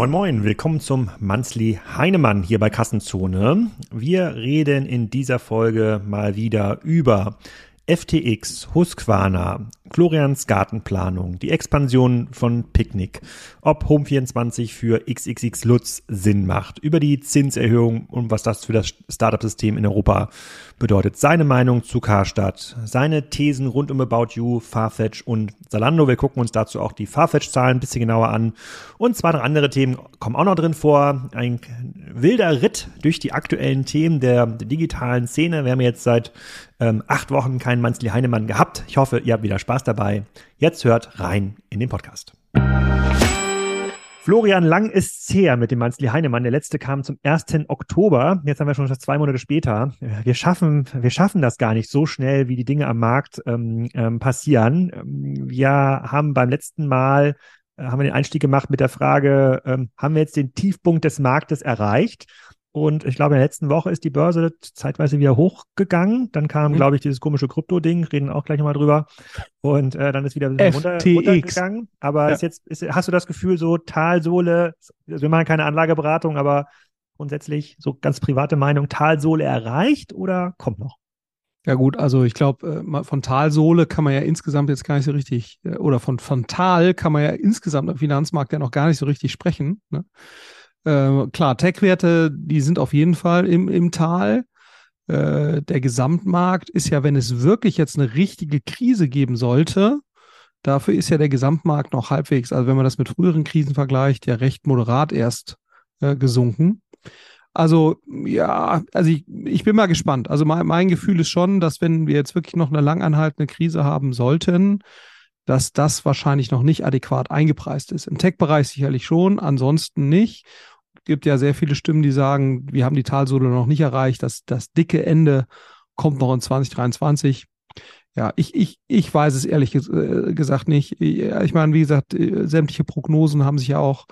Moin Moin, willkommen zum Manzli Heinemann hier bei Kassenzone. Wir reden in dieser Folge mal wieder über FTX, Husqvarna, Florians Gartenplanung, die Expansion von Picknick, ob Home24 für XXX Lutz Sinn macht, über die Zinserhöhung und was das für das Startup-System in Europa bedeutet, seine Meinung zu Karstadt, seine Thesen rund um About You, Farfetch und Zalando. Wir gucken uns dazu auch die Farfetch-Zahlen ein bisschen genauer an und zwei andere Themen kommen auch noch drin vor. Ein wilder Ritt durch die aktuellen Themen der digitalen Szene. Wir haben jetzt seit ähm, acht Wochen keinen Manzli Heinemann gehabt. Ich hoffe, ihr habt wieder Spaß dabei. Jetzt hört rein in den Podcast. Florian Lang ist her mit dem Manzli Heinemann. Der letzte kam zum 1. Oktober. Jetzt haben wir schon zwei Monate später. Wir schaffen, wir schaffen das gar nicht so schnell, wie die Dinge am Markt ähm, ähm, passieren. Wir haben beim letzten Mal äh, haben wir den Einstieg gemacht mit der Frage, ähm, haben wir jetzt den Tiefpunkt des Marktes erreicht? Und ich glaube, in der letzten Woche ist die Börse zeitweise wieder hochgegangen. Dann kam, mhm. glaube ich, dieses komische Krypto-Ding, reden auch gleich nochmal drüber. Und äh, dann ist wieder ein bisschen runter, runtergegangen. Aber ja. ist jetzt, ist, hast du das Gefühl, so Talsohle, also wir machen keine Anlageberatung, aber grundsätzlich so ganz private Meinung, Talsohle erreicht oder kommt noch? Ja gut, also ich glaube, äh, von Talsohle kann man ja insgesamt jetzt gar nicht so richtig, äh, oder von, von Tal kann man ja insgesamt am Finanzmarkt ja noch gar nicht so richtig sprechen. Ne? Äh, klar, Tech-Werte, die sind auf jeden Fall im, im Tal. Äh, der Gesamtmarkt ist ja, wenn es wirklich jetzt eine richtige Krise geben sollte, dafür ist ja der Gesamtmarkt noch halbwegs, also wenn man das mit früheren Krisen vergleicht, ja recht moderat erst äh, gesunken. Also ja, also ich, ich bin mal gespannt. Also mein, mein Gefühl ist schon, dass wenn wir jetzt wirklich noch eine langanhaltende Krise haben sollten, dass das wahrscheinlich noch nicht adäquat eingepreist ist. Im Tech-Bereich sicherlich schon, ansonsten nicht gibt ja sehr viele Stimmen, die sagen, wir haben die Talsohle noch nicht erreicht, das, das dicke Ende kommt noch in 2023. Ja, ich, ich, ich weiß es ehrlich äh, gesagt nicht. Ich meine, wie gesagt, äh, sämtliche Prognosen haben sich ja auch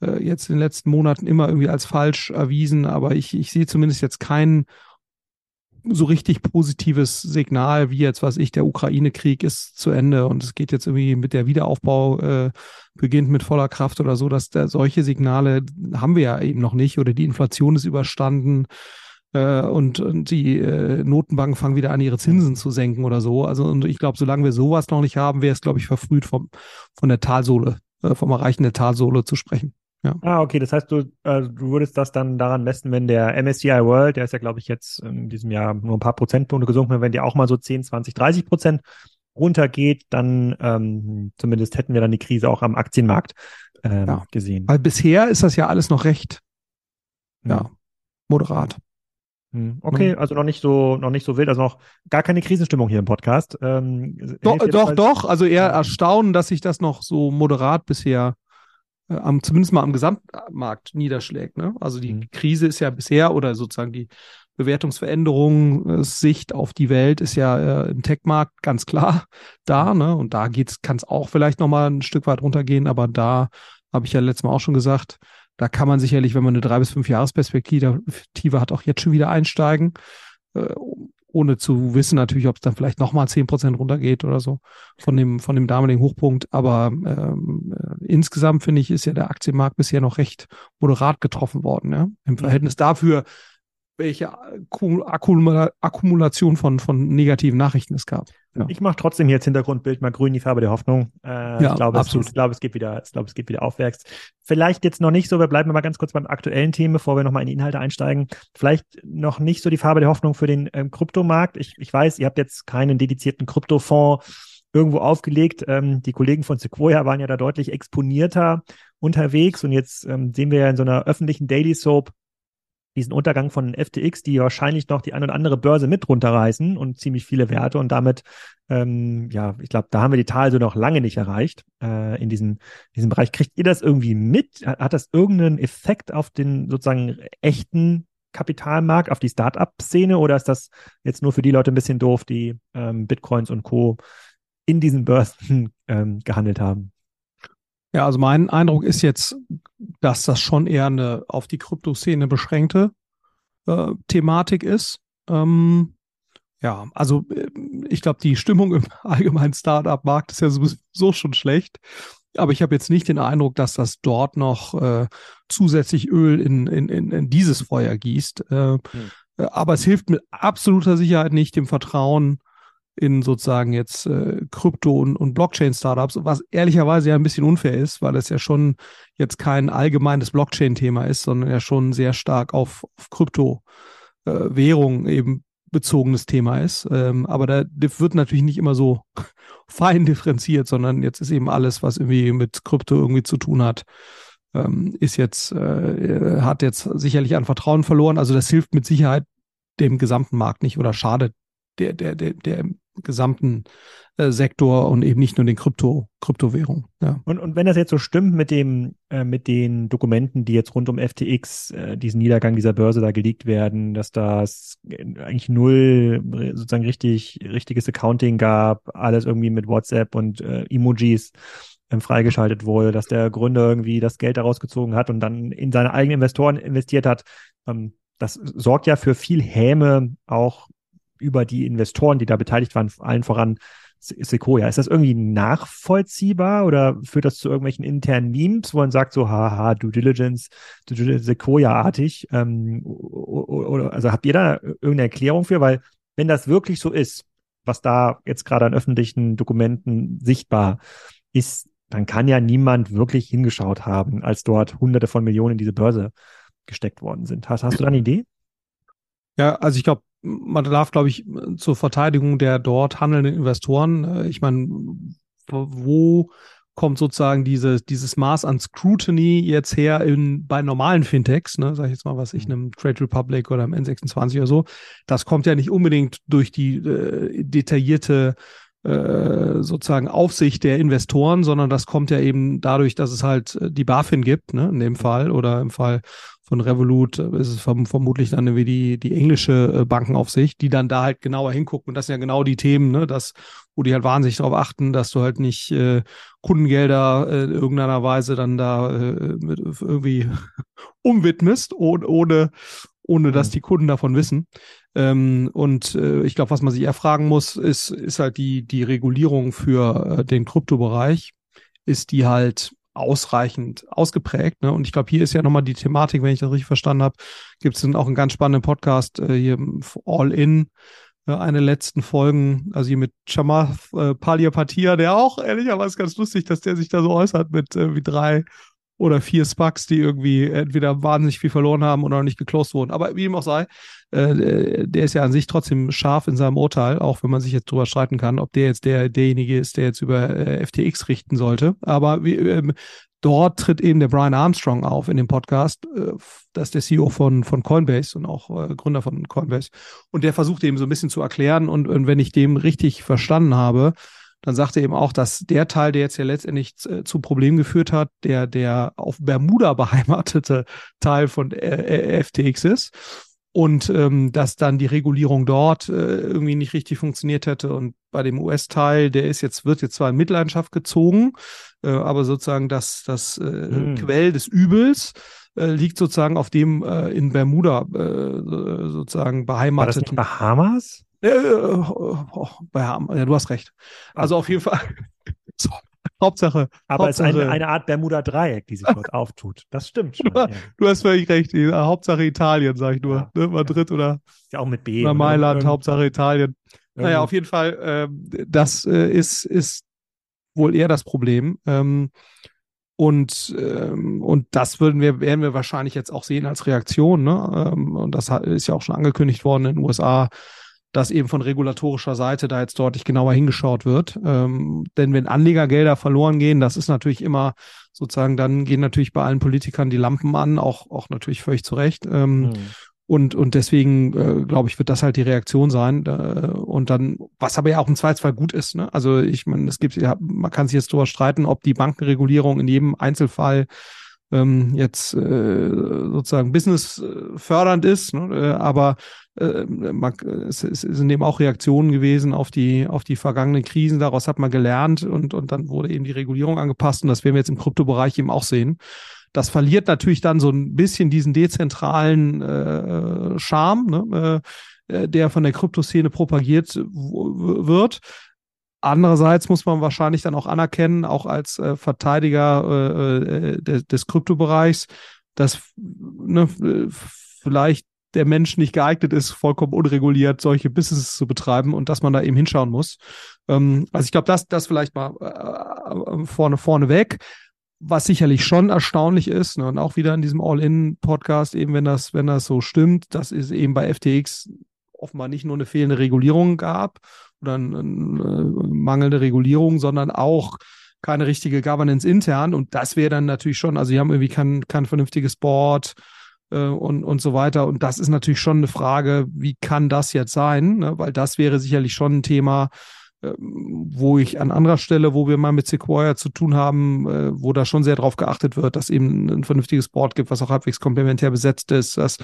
äh, jetzt in den letzten Monaten immer irgendwie als falsch erwiesen, aber ich, ich sehe zumindest jetzt keinen so richtig positives Signal, wie jetzt, was ich, der Ukraine-Krieg ist zu Ende und es geht jetzt irgendwie mit der Wiederaufbau, äh, beginnt mit voller Kraft oder so, dass da solche Signale haben wir ja eben noch nicht oder die Inflation ist überstanden äh, und, und die äh, Notenbanken fangen wieder an, ihre Zinsen zu senken oder so. Also und ich glaube, solange wir sowas noch nicht haben, wäre es, glaube ich, verfrüht vom, von der Talsohle, äh, vom Erreichen der Talsohle zu sprechen. Ja. Ah, okay. Das heißt, du, äh, du würdest das dann daran messen, wenn der MSCI World, der ist ja, glaube ich, jetzt in diesem Jahr nur ein paar Prozentpunkte gesunken, wenn der auch mal so 10, 20, 30 Prozent runtergeht, dann ähm, zumindest hätten wir dann die Krise auch am Aktienmarkt ähm, ja. gesehen. Weil bisher ist das ja alles noch recht, hm. ja, moderat. Hm. Okay, also noch nicht so, noch nicht so wild, also noch gar keine Krisenstimmung hier im Podcast. Ähm, doch, doch, doch, also eher erstaunen, dass sich das noch so moderat bisher äh, am, zumindest mal am Gesamtmarkt niederschlägt. Ne? Also die mhm. Krise ist ja bisher oder sozusagen die Bewertungsveränderung, äh, Sicht auf die Welt ist ja äh, im Tech-Markt ganz klar da. Ne? Und da geht's, kann es auch vielleicht nochmal ein Stück weit runtergehen, aber da habe ich ja letztes Mal auch schon gesagt, da kann man sicherlich, wenn man eine drei bis fünf Jahresperspektive hat, auch jetzt schon wieder einsteigen. Äh, ohne zu wissen natürlich, ob es dann vielleicht nochmal zehn Prozent runtergeht oder so von dem, von dem damaligen Hochpunkt. Aber ähm, äh, insgesamt finde ich, ist ja der Aktienmarkt bisher noch recht moderat getroffen worden. Ja? Im Verhältnis dafür, welche Akkumulation von, von negativen Nachrichten es gab. Ja. Ich mache trotzdem hier als Hintergrundbild mal grün die Farbe der Hoffnung. Äh, ja, ich glaube, absolut. Es, ich glaube, es geht wieder, ich glaube, es geht wieder aufwärts. Vielleicht jetzt noch nicht so, wir bleiben mal ganz kurz beim aktuellen Thema, bevor wir nochmal in die Inhalte einsteigen. Vielleicht noch nicht so die Farbe der Hoffnung für den ähm, Kryptomarkt. Ich, ich weiß, ihr habt jetzt keinen dedizierten Kryptofonds irgendwo aufgelegt. Ähm, die Kollegen von Sequoia waren ja da deutlich exponierter unterwegs und jetzt ähm, sehen wir ja in so einer öffentlichen Daily Soap diesen Untergang von FTX, die wahrscheinlich noch die ein oder andere Börse mit runterreißen und ziemlich viele Werte und damit, ähm, ja, ich glaube, da haben wir die Tal so noch lange nicht erreicht äh, in diesem, diesem Bereich. Kriegt ihr das irgendwie mit? Hat das irgendeinen Effekt auf den sozusagen echten Kapitalmarkt, auf die Start-up-Szene oder ist das jetzt nur für die Leute ein bisschen doof, die ähm, Bitcoins und Co. in diesen Börsen ähm, gehandelt haben? Ja, also mein Eindruck ist jetzt, dass das schon eher eine auf die Kryptoszene beschränkte äh, Thematik ist. Ähm, ja, also äh, ich glaube, die Stimmung im allgemeinen Startup-Markt ist ja sowieso schon schlecht. aber ich habe jetzt nicht den Eindruck, dass das dort noch äh, zusätzlich Öl in, in, in, in dieses Feuer gießt. Äh, hm. Aber es hilft mit absoluter Sicherheit nicht dem Vertrauen in sozusagen jetzt äh, Krypto- und, und Blockchain-Startups, was ehrlicherweise ja ein bisschen unfair ist, weil es ja schon jetzt kein allgemeines Blockchain-Thema ist, sondern ja schon sehr stark auf, auf Krypto-Währung äh, eben bezogenes Thema ist. Ähm, aber da wird natürlich nicht immer so fein differenziert, sondern jetzt ist eben alles, was irgendwie mit Krypto irgendwie zu tun hat, ähm, ist jetzt, äh, hat jetzt sicherlich an Vertrauen verloren. Also das hilft mit Sicherheit dem gesamten Markt nicht oder schadet der, der, der gesamten äh, Sektor und eben nicht nur den Krypto, Kryptowährungen. Ja. Und, und wenn das jetzt so stimmt mit dem, äh, mit den Dokumenten, die jetzt rund um FTX, äh, diesen Niedergang dieser Börse da geleakt werden, dass das eigentlich null sozusagen richtig, richtiges Accounting gab, alles irgendwie mit WhatsApp und äh, Emojis ähm, freigeschaltet wurde, dass der Gründer irgendwie das Geld daraus gezogen hat und dann in seine eigenen Investoren investiert hat. Ähm, das sorgt ja für viel Häme auch über die Investoren, die da beteiligt waren, allen voran Sequoia. Ist das irgendwie nachvollziehbar oder führt das zu irgendwelchen internen Memes, wo man sagt so, haha, Due Diligence, Sequoia-artig? Ähm, oder, also habt ihr da irgendeine Erklärung für? Weil wenn das wirklich so ist, was da jetzt gerade an öffentlichen Dokumenten sichtbar ist, dann kann ja niemand wirklich hingeschaut haben, als dort hunderte von Millionen in diese Börse gesteckt worden sind. Hast, hast du da eine Idee? Ja, also ich glaube, man darf, glaube ich, zur Verteidigung der dort handelnden Investoren, äh, ich meine, wo kommt sozusagen diese, dieses Maß an Scrutiny jetzt her in, bei normalen Fintechs, ne, sag ich jetzt mal, was ich mhm. einem Trade Republic oder einem N26 oder so, das kommt ja nicht unbedingt durch die äh, detaillierte äh, sozusagen Aufsicht der Investoren, sondern das kommt ja eben dadurch, dass es halt äh, die BaFin gibt, ne, in dem Fall, oder im Fall von Revolut äh, ist es vermutlich dann wie die, die englische Bankenaufsicht, die dann da halt genauer hingucken. Und das sind ja genau die Themen, ne, das, wo die halt wahnsinnig darauf achten, dass du halt nicht äh, Kundengelder äh, in irgendeiner Weise dann da äh, mit, irgendwie umwidmest, ohne, ohne, ohne dass mhm. die Kunden davon wissen. Ähm, und äh, ich glaube, was man sich eher fragen muss, ist, ist halt die, die Regulierung für äh, den Kryptobereich. Ist die halt ausreichend ausgeprägt. Ne? Und ich glaube, hier ist ja nochmal die Thematik, wenn ich das richtig verstanden habe, gibt es dann auch einen ganz spannenden Podcast äh, hier All In, äh, eine letzten Folgen, also hier mit Chamath äh, Paliapatia, der auch ehrlicherweise ganz lustig, dass der sich da so äußert mit äh, wie drei oder vier Spucks, die irgendwie entweder wahnsinnig viel verloren haben oder noch nicht geclosed wurden. Aber wie ihm auch sei, äh, der ist ja an sich trotzdem scharf in seinem Urteil, auch wenn man sich jetzt drüber streiten kann, ob der jetzt der derjenige ist, der jetzt über äh, FTX richten sollte. Aber wie, ähm, dort tritt eben der Brian Armstrong auf in dem Podcast. Äh, das ist der CEO von, von Coinbase und auch äh, Gründer von Coinbase. Und der versucht eben so ein bisschen zu erklären. Und, und wenn ich dem richtig verstanden habe, dann sagt er eben auch, dass der Teil, der jetzt ja letztendlich äh, zu Problemen geführt hat, der, der auf Bermuda beheimatete Teil von äh, FTX ist. Und ähm, dass dann die Regulierung dort äh, irgendwie nicht richtig funktioniert hätte. Und bei dem US-Teil, der ist jetzt, wird jetzt zwar in Mitleidenschaft gezogen, äh, aber sozusagen das, das äh, hm. Quell des Übels äh, liegt sozusagen auf dem äh, in Bermuda äh, sozusagen beheimateten. War das nicht Bahamas? Äh, oh, oh, ja, du hast recht. Also auf jeden Fall. so, Hauptsache. Aber Hauptsache, es ist eine, eine Art Bermuda-Dreieck, die sich dort auftut. Das stimmt schon. Du, ja. du, hast völlig recht. Hauptsache Italien, sag ich nur. Ja. Ne? Madrid oder, ja, auch mit B. Oder Mailand, Hauptsache Italien. Naja, auf jeden Fall, äh, das äh, ist, ist wohl eher das Problem. Ähm, und, ähm, und das würden wir, werden wir wahrscheinlich jetzt auch sehen als Reaktion. Ne? Ähm, und das ist ja auch schon angekündigt worden in den USA, dass eben von regulatorischer Seite da jetzt deutlich genauer hingeschaut wird. Ähm, denn wenn Anlegergelder verloren gehen, das ist natürlich immer sozusagen, dann gehen natürlich bei allen Politikern die Lampen an, auch, auch natürlich völlig zu Recht. Ähm, mhm. Und, und deswegen, äh, glaube ich, wird das halt die Reaktion sein. Äh, und dann, was aber ja auch im Zweifelsfall gut ist. Ne? Also ich meine, es gibt, ja, man kann sich jetzt darüber streiten, ob die Bankenregulierung in jedem Einzelfall ähm, jetzt äh, sozusagen business äh, fördernd ist, ne? Äh, aber äh, man, es, es sind eben auch Reaktionen gewesen auf die auf die vergangenen Krisen. Daraus hat man gelernt und und dann wurde eben die Regulierung angepasst und das werden wir jetzt im Kryptobereich eben auch sehen. Das verliert natürlich dann so ein bisschen diesen dezentralen äh, Charme, ne? äh, der von der Kryptoszene propagiert wird. Andererseits muss man wahrscheinlich dann auch anerkennen, auch als äh, Verteidiger äh, äh des, des Kryptobereichs, dass ne, vielleicht der Mensch nicht geeignet ist, vollkommen unreguliert solche Businesses zu betreiben und dass man da eben hinschauen muss. Ähm, also ich glaube, das, das vielleicht mal äh, vorne, vorne weg. Was sicherlich schon erstaunlich ist, ne, und auch wieder in diesem All-In-Podcast, eben wenn das, wenn das so stimmt, dass es eben bei FTX offenbar nicht nur eine fehlende Regulierung gab oder eine, eine mangelnde Regulierung, sondern auch keine richtige Governance intern. Und das wäre dann natürlich schon, also die haben irgendwie kein, kein vernünftiges Board, äh, und, und so weiter. Und das ist natürlich schon eine Frage, wie kann das jetzt sein? Ne? Weil das wäre sicherlich schon ein Thema, äh, wo ich an anderer Stelle, wo wir mal mit Sequoia zu tun haben, äh, wo da schon sehr darauf geachtet wird, dass eben ein vernünftiges Board gibt, was auch halbwegs komplementär besetzt ist, dass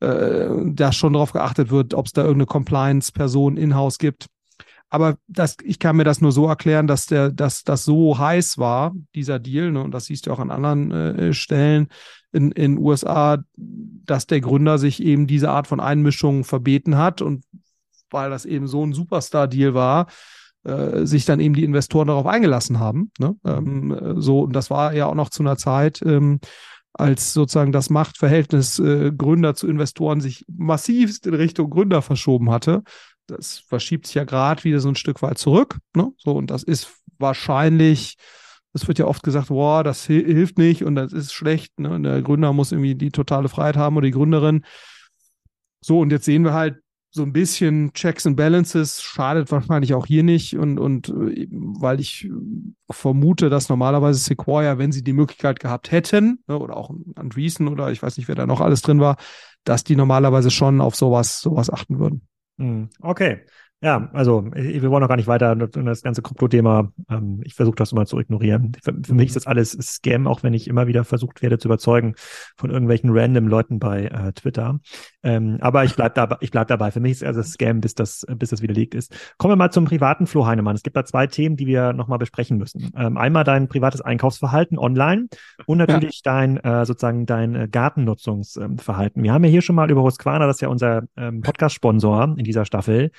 äh, da schon darauf geachtet wird, ob es da irgendeine Compliance-Person in-house gibt. Aber das, ich kann mir das nur so erklären, dass der, dass das so heiß war, dieser Deal, ne, und das siehst du auch an anderen äh, Stellen, in in USA, dass der Gründer sich eben diese Art von Einmischung verbeten hat und weil das eben so ein Superstar-Deal war, äh, sich dann eben die Investoren darauf eingelassen haben. Ne? Ähm, so, und das war ja auch noch zu einer Zeit, ähm, als sozusagen das Machtverhältnis äh, Gründer zu Investoren sich massivst in Richtung Gründer verschoben hatte. Das verschiebt sich ja gerade wieder so ein Stück weit zurück. Ne? So, und das ist wahrscheinlich es wird ja oft gesagt, boah, das hilft nicht und das ist schlecht. Ne? Und der Gründer muss irgendwie die totale Freiheit haben oder die Gründerin. So, und jetzt sehen wir halt so ein bisschen Checks and Balances, schadet wahrscheinlich auch hier nicht. Und, und äh, weil ich vermute, dass normalerweise Sequoia, wenn sie die Möglichkeit gehabt hätten, ne, oder auch Andreessen oder ich weiß nicht, wer da noch alles drin war, dass die normalerweise schon auf sowas, sowas achten würden. Hm, okay. Ja, also wir wollen noch gar nicht weiter das ganze Krypto-Thema. Ähm, ich versuche das immer zu ignorieren. Für, für, mich ist das alles Scam, auch wenn ich immer wieder versucht werde zu überzeugen von irgendwelchen random Leuten bei äh, Twitter. Ähm, aber ich bleib dabei. Ich bleib dabei. Für mich ist also Scam, bis das bis das widerlegt ist. Kommen wir mal zum privaten Flo Heinemann. Es gibt da zwei Themen, die wir noch mal besprechen müssen. Ähm, einmal dein privates Einkaufsverhalten online und natürlich ja. dein äh, sozusagen dein äh, Gartennutzungsverhalten. Wir haben ja hier schon mal über Husqvarna, das ist ja unser ähm, Podcast-Sponsor in dieser Staffel.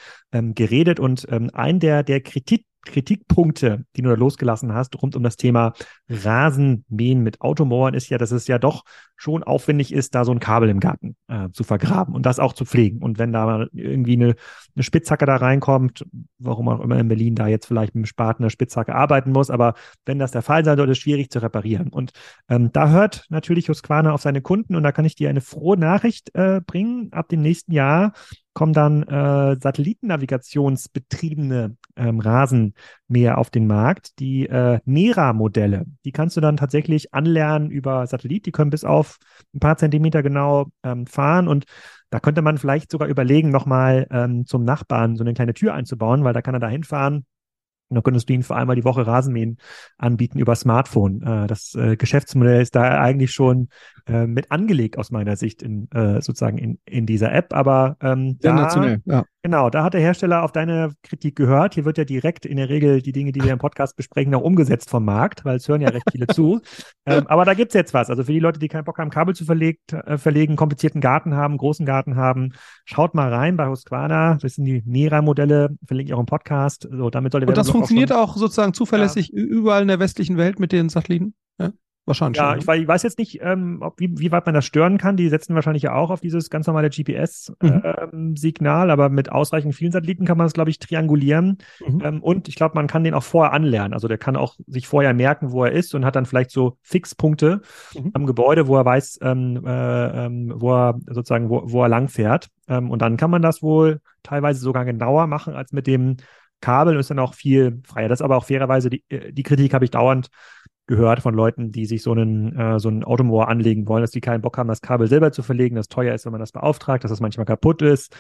Geredet und ähm, ein der, der Kritik, Kritikpunkte, die du da losgelassen hast, rund um das Thema Rasenmähen mit Automauern, ist ja, dass es ja doch schon aufwendig ist, da so ein Kabel im Garten äh, zu vergraben und das auch zu pflegen. Und wenn da irgendwie eine, eine Spitzhacke da reinkommt, warum auch immer in Berlin da jetzt vielleicht mit dem Spaten einer Spitzhacke arbeiten muss, aber wenn das der Fall sein sollte, ist es schwierig zu reparieren. Und ähm, da hört natürlich Husqvarna auf seine Kunden und da kann ich dir eine frohe Nachricht äh, bringen. Ab dem nächsten Jahr kommen dann äh, satellitennavigationsbetriebene ähm, Rasenmäher auf den Markt. Die äh, Nera-Modelle, die kannst du dann tatsächlich anlernen über Satellit. Die können bis auf ein paar Zentimeter genau ähm, fahren und da könnte man vielleicht sogar überlegen, nochmal ähm, zum Nachbarn so eine kleine Tür einzubauen, weil da kann er da hinfahren, und dann könntest du ihnen für einmal die Woche Rasenmähen anbieten über Smartphone. Äh, das äh, Geschäftsmodell ist da eigentlich schon äh, mit angelegt aus meiner Sicht in sozusagen in, in dieser App. Aber ähm, da, ja. Genau, da hat der Hersteller auf deine Kritik gehört. Hier wird ja direkt in der Regel die Dinge, die wir im Podcast besprechen, auch umgesetzt vom Markt, weil es hören ja recht viele zu. Ähm, aber da gibt's jetzt was. Also für die Leute, die keinen Bock haben, Kabel zu verlegt, äh, verlegen, komplizierten Garten haben, großen Garten haben, schaut mal rein bei Husqvarna. Das sind die Nera-Modelle, verlinke ich auch im Podcast. So, damit soll Und das funktioniert auch, auch, sozusagen zuverlässig ja. überall in der westlichen Welt mit den Satelliten? Ja? Wahrscheinlich. Ja, schon, ich, weiß, ich, weiß jetzt nicht, ähm, ob, wie, wie weit man das stören kann. Die setzen wahrscheinlich ja auch auf dieses ganz normale GPS-Signal, mhm. ähm, aber mit ausreichend vielen Satelliten kann man das, glaube ich, triangulieren. Mhm. Ähm, und ich glaube, man kann den auch vorher anlernen. Also der kann auch sich vorher merken, wo er ist und hat dann vielleicht so Fixpunkte mhm. am Gebäude, wo er weiß, ähm, äh, ähm, wo er sozusagen, wo, wo er lang fährt. Ähm, und dann kann man das wohl teilweise sogar genauer machen als mit dem Kabel ist dann auch viel freier. Das ist aber auch fairerweise, die, äh, die Kritik habe ich dauernd gehört von Leuten, die sich so einen, äh, so einen Automotor anlegen wollen, dass die keinen Bock haben, das Kabel selber zu verlegen, das teuer ist, wenn man das beauftragt, dass das manchmal kaputt ist.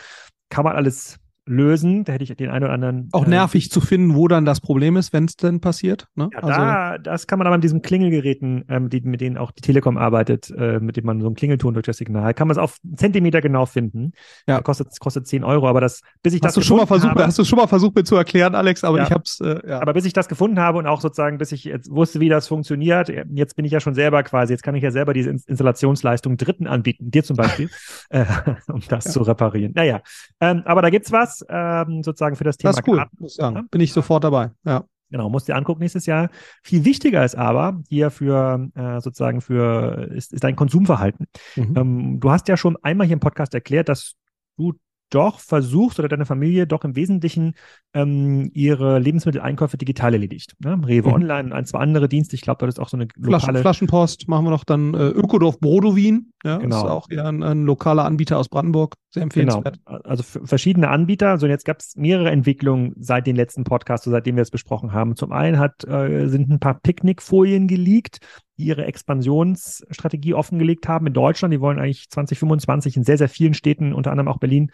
Kann man alles lösen. Da hätte ich den einen oder anderen. Auch äh, nervig äh, zu finden, wo dann das Problem ist, wenn es denn passiert. Ne? Ja, also, da, das kann man aber mit diesen Klingelgeräten, ähm, die, mit denen auch die Telekom arbeitet, äh, mit dem man so einen Klingelton durch das Signal, kann man es auf Zentimeter genau finden. Ja. Kostet, kostet 10 Euro, aber das, bis ich hast das du schon mal versucht, habe, Hast du schon mal versucht, mir zu erklären, Alex, aber ja. ich hab's, äh, ja. Aber bis ich das gefunden habe und auch sozusagen, bis ich jetzt wusste, wie das funktioniert, jetzt bin ich ja schon selber quasi, jetzt kann ich ja selber diese Installationsleistung Dritten anbieten, dir zum Beispiel, äh, um das ja. zu reparieren. Naja, ähm, aber da gibt's was, ähm, sozusagen für das Thema. Das ist cool, Karten. muss ich sagen. Bin ich sofort dabei. Ja. Genau, musst dir angucken nächstes Jahr. Viel wichtiger ist aber hier für äh, sozusagen für ist, ist dein Konsumverhalten. Mhm. Ähm, du hast ja schon einmal hier im Podcast erklärt, dass du doch versuchst oder deine Familie doch im Wesentlichen ähm, ihre Lebensmitteleinkäufe digital erledigt. Ne? Rewe mhm. Online und ein, zwei andere Dienste. Ich glaube, das ist auch so eine lokale... Flaschenpost machen wir noch dann äh, Ökodorf Brodowin. Ja, genau. ist auch eher ein, ein, lokaler Anbieter aus Brandenburg. Sehr empfehlenswert. Genau. Also verschiedene Anbieter. So, und jetzt gab es mehrere Entwicklungen seit den letzten Podcasts, so seitdem wir es besprochen haben. Zum einen hat, äh, sind ein paar Picknickfolien geleakt, die ihre Expansionsstrategie offengelegt haben in Deutschland. Die wollen eigentlich 2025 in sehr, sehr vielen Städten, unter anderem auch Berlin,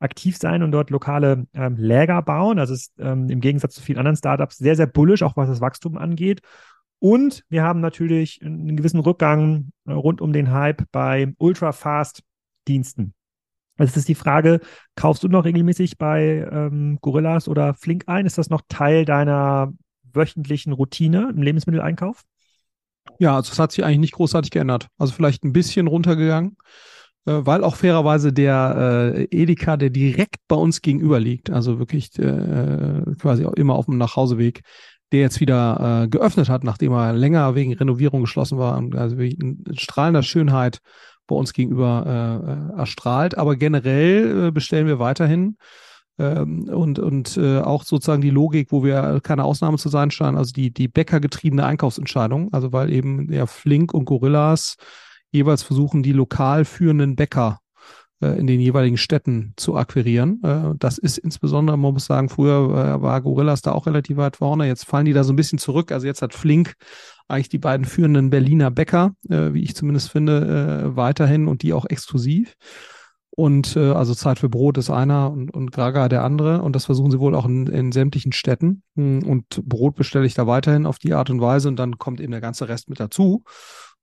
aktiv sein und dort lokale ähm, Läger bauen. Also ist ähm, im Gegensatz zu vielen anderen Startups sehr, sehr bullisch, auch was das Wachstum angeht. Und wir haben natürlich einen gewissen Rückgang äh, rund um den Hype bei Ultra-Fast-Diensten. Also es ist die Frage, kaufst du noch regelmäßig bei ähm, Gorillas oder Flink ein? Ist das noch Teil deiner wöchentlichen Routine im Lebensmitteleinkauf? Ja, also es hat sich eigentlich nicht großartig geändert. Also vielleicht ein bisschen runtergegangen, äh, weil auch fairerweise der äh, Edeka, der direkt bei uns gegenüber liegt, also wirklich äh, quasi auch immer auf dem Nachhauseweg, der jetzt wieder äh, geöffnet hat, nachdem er länger wegen Renovierung geschlossen war also in strahlender Schönheit bei uns gegenüber äh, erstrahlt. Aber generell äh, bestellen wir weiterhin ähm, und, und äh, auch sozusagen die Logik, wo wir keine Ausnahme zu sein scheinen, also die, die bäckergetriebene Einkaufsentscheidung, also weil eben ja Flink und Gorillas jeweils versuchen, die lokal führenden Bäcker äh, in den jeweiligen Städten zu akquirieren. Äh, das ist insbesondere, man muss sagen, früher äh, war Gorillas da auch relativ weit vorne. Jetzt fallen die da so ein bisschen zurück. Also jetzt hat Flink eigentlich die beiden führenden Berliner Bäcker, wie ich zumindest finde, weiterhin und die auch exklusiv. Und äh, also Zeit für Brot ist einer und, und Graga der andere. Und das versuchen sie wohl auch in, in sämtlichen Städten. Hm, und Brot bestelle ich da weiterhin auf die Art und Weise und dann kommt eben der ganze Rest mit dazu.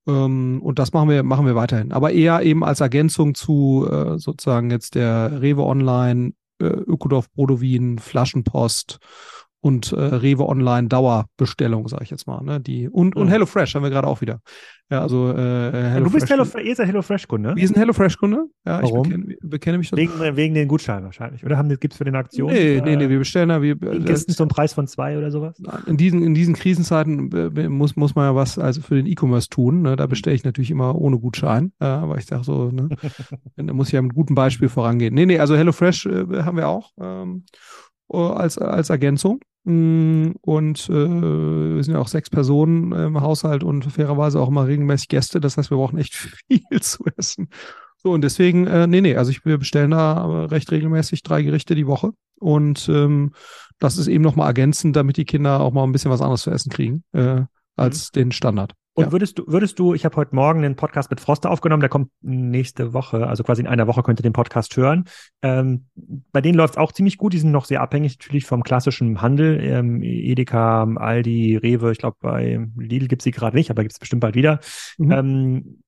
Ähm, und das machen wir, machen wir weiterhin. Aber eher eben als Ergänzung zu äh, sozusagen jetzt der Rewe Online, äh, Ökodorf Brodowin, Flaschenpost und äh, Rewe Online Dauerbestellung, sage ich jetzt mal. Ne? Die, und, und HelloFresh haben wir gerade auch wieder. Ja, also äh, Hello Du bist Hello, ihr seid HelloFresh-Kunde? Wir sind HelloFresh-Kunde. Ja, Warum? ich bekenne, bekenne mich wegen, wegen den Gutscheinen wahrscheinlich. Oder gibt es für den Aktionen? Nee, nee, nee, wir bestellen da. Wir, Kisten zum Preis von zwei oder sowas? In diesen, in diesen Krisenzeiten äh, muss, muss man ja was also für den E-Commerce tun. Ne? Da bestelle ich natürlich immer ohne Gutschein. Ja, aber ich sage so, ne? da muss ich ja mit gutem Beispiel vorangehen. Nee, nee, also HelloFresh äh, haben wir auch ähm, als, als Ergänzung. Mm, und äh, wir sind ja auch sechs Personen im Haushalt und fairerweise auch immer regelmäßig Gäste. Das heißt, wir brauchen echt viel zu essen. So, und deswegen, äh, nee, nee, also ich, wir bestellen da recht regelmäßig drei Gerichte die Woche. Und ähm, das ist eben nochmal ergänzend, damit die Kinder auch mal ein bisschen was anderes zu essen kriegen, äh, als mhm. den Standard. Und ja. würdest du, würdest du, ich habe heute Morgen einen Podcast mit Froster aufgenommen, der kommt nächste Woche, also quasi in einer Woche könnt ihr den Podcast hören. Ähm, bei denen läuft es auch ziemlich gut, die sind noch sehr abhängig natürlich vom klassischen Handel. Ähm, Edeka, Aldi, Rewe, ich glaube bei Lidl gibt's sie gerade nicht, aber gibt's bestimmt bald wieder. Mhm. Ähm,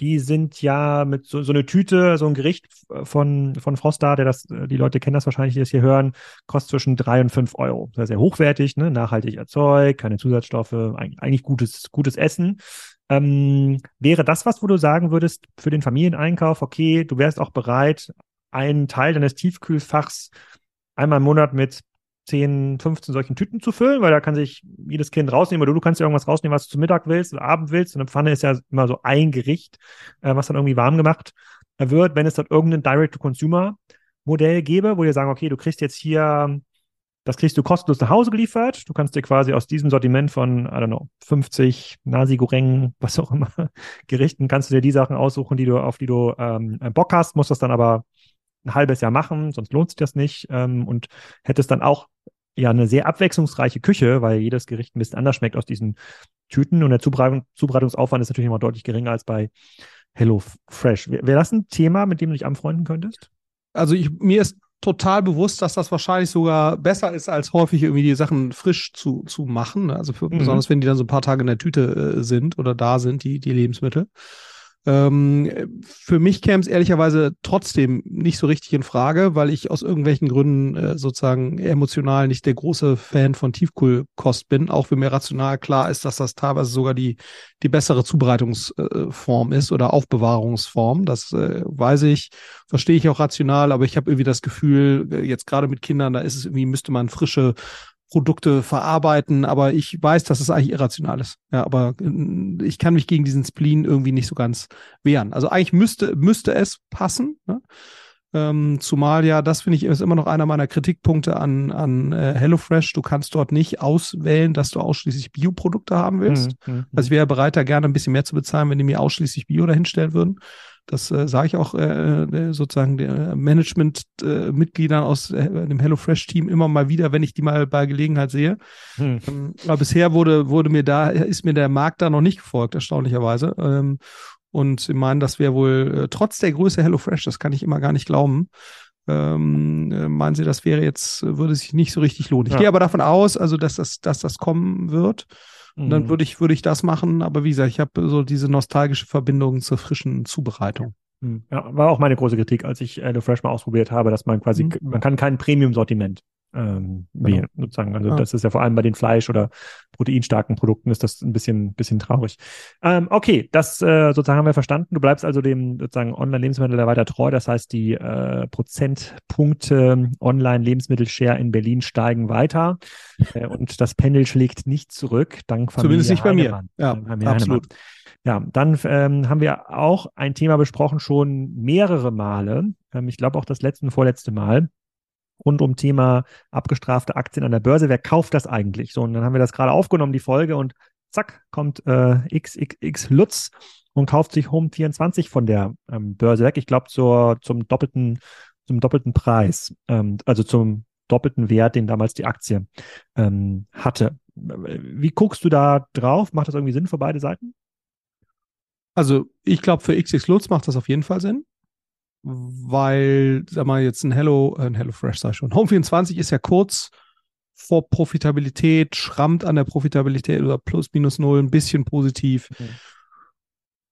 die sind ja mit so, so eine Tüte, so ein Gericht von, von Frosta, der das, die Leute kennen das wahrscheinlich, die das hier hören, kostet zwischen drei und fünf Euro. Sehr, sehr hochwertig, ne? nachhaltig erzeugt, keine Zusatzstoffe, eigentlich, eigentlich gutes, gutes Essen. Ähm, wäre das was, wo du sagen würdest, für den Familieneinkauf, okay, du wärst auch bereit, einen Teil deines Tiefkühlfachs einmal im Monat mit 10, 15 solchen Tüten zu füllen, weil da kann sich jedes Kind rausnehmen oder du kannst dir irgendwas rausnehmen, was du zum Mittag willst oder Abend willst. Und eine Pfanne ist ja immer so ein Gericht, äh, was dann irgendwie warm gemacht wird, wenn es dort irgendein Direct-to-Consumer-Modell gäbe, wo wir sagen, okay, du kriegst jetzt hier, das kriegst du kostenlos nach Hause geliefert. Du kannst dir quasi aus diesem Sortiment von, I don't know, 50 Nasi Goreng, was auch immer, Gerichten, kannst du dir die Sachen aussuchen, die du, auf die du ähm, Bock hast, musst das dann aber ein halbes Jahr machen, sonst lohnt sich das nicht. Ähm, und hättest dann auch ja eine sehr abwechslungsreiche Küche, weil jedes Gericht ein bisschen anders schmeckt aus diesen Tüten und der Zubereitung, Zubereitungsaufwand ist natürlich immer deutlich geringer als bei Hello Fresh. Wäre das ein Thema, mit dem du dich anfreunden könntest? Also ich, mir ist total bewusst, dass das wahrscheinlich sogar besser ist, als häufig irgendwie die Sachen frisch zu, zu machen. Also für, mhm. besonders wenn die dann so ein paar Tage in der Tüte äh, sind oder da sind, die, die Lebensmittel. Ähm, für mich käme es ehrlicherweise trotzdem nicht so richtig in Frage, weil ich aus irgendwelchen Gründen äh, sozusagen emotional nicht der große Fan von Tiefkühlkost bin, auch wenn mir rational klar ist, dass das teilweise sogar die, die bessere Zubereitungsform äh, ist oder Aufbewahrungsform. Das äh, weiß ich, verstehe ich auch rational, aber ich habe irgendwie das Gefühl, äh, jetzt gerade mit Kindern, da ist es irgendwie, müsste man frische Produkte verarbeiten, aber ich weiß, dass es eigentlich irrational ist. Ja, aber äh, ich kann mich gegen diesen Spleen irgendwie nicht so ganz wehren. Also eigentlich müsste, müsste es passen. Ne? Ähm, zumal ja, das finde ich ist immer noch einer meiner Kritikpunkte an, an äh, HelloFresh. Du kannst dort nicht auswählen, dass du ausschließlich Bioprodukte haben willst. Mhm, mhm also ich wäre bereit, da gerne ein bisschen mehr zu bezahlen, wenn die mir ausschließlich Bio dahinstellen würden. Das äh, sage ich auch äh, äh sozusagen der Management-Mitgliedern äh, aus äh, dem HelloFresh-Team immer mal wieder, wenn ich die mal bei Gelegenheit sehe. Hm. Ähm, aber bisher wurde, wurde mir da, ist mir der Markt da noch nicht gefolgt, erstaunlicherweise. Ähm, und ich meine, das wäre wohl äh, trotz der Größe HelloFresh, das kann ich immer gar nicht glauben. Ähm, äh, meinen Sie, das wäre jetzt, würde sich nicht so richtig lohnen. Ich ja. gehe aber davon aus, also dass das, dass das kommen wird. Und dann mhm. würde ich, würde ich das machen. Aber wie gesagt, ich habe so diese nostalgische Verbindung zur frischen Zubereitung. Mhm. Ja, war auch meine große Kritik, als ich HelloFresh mal ausprobiert habe, dass man quasi, mhm. man kann kein Premium-Sortiment ähm, genau. wählen, sozusagen. Also ah. das ist ja vor allem bei den Fleisch- oder proteinstarken Produkten ist das ein bisschen, bisschen traurig. Ähm, okay, das äh, sozusagen haben wir verstanden. Du bleibst also dem sozusagen Online-Lebensmittel weiter treu. Das heißt, die äh, Prozentpunkte Online-Lebensmittel-Share in Berlin steigen weiter äh, und das Pendel schlägt nicht zurück, dank Familie Zumindest nicht Heinemann. bei mir. Ja, absolut. Heinemann. Ja, dann ähm, haben wir auch ein Thema besprochen, schon mehrere Male. Ähm, ich glaube auch das letzte und vorletzte Mal rund um Thema abgestrafte Aktien an der Börse. Wer kauft das eigentlich? So, und dann haben wir das gerade aufgenommen, die Folge, und zack, kommt äh, XXX Lutz und kauft sich Home24 von der ähm, Börse weg. Ich glaube, zum doppelten, zum doppelten Preis, ähm, also zum doppelten Wert, den damals die Aktie ähm, hatte. Wie guckst du da drauf? Macht das irgendwie Sinn für beide Seiten? Also ich glaube, für XX Lutz macht das auf jeden Fall Sinn weil, sag mal, jetzt ein Hello, äh, ein Hello Fresh sag ich schon. Home 24 ist ja kurz vor Profitabilität, schrammt an der Profitabilität oder plus minus null, ein bisschen positiv. Mhm.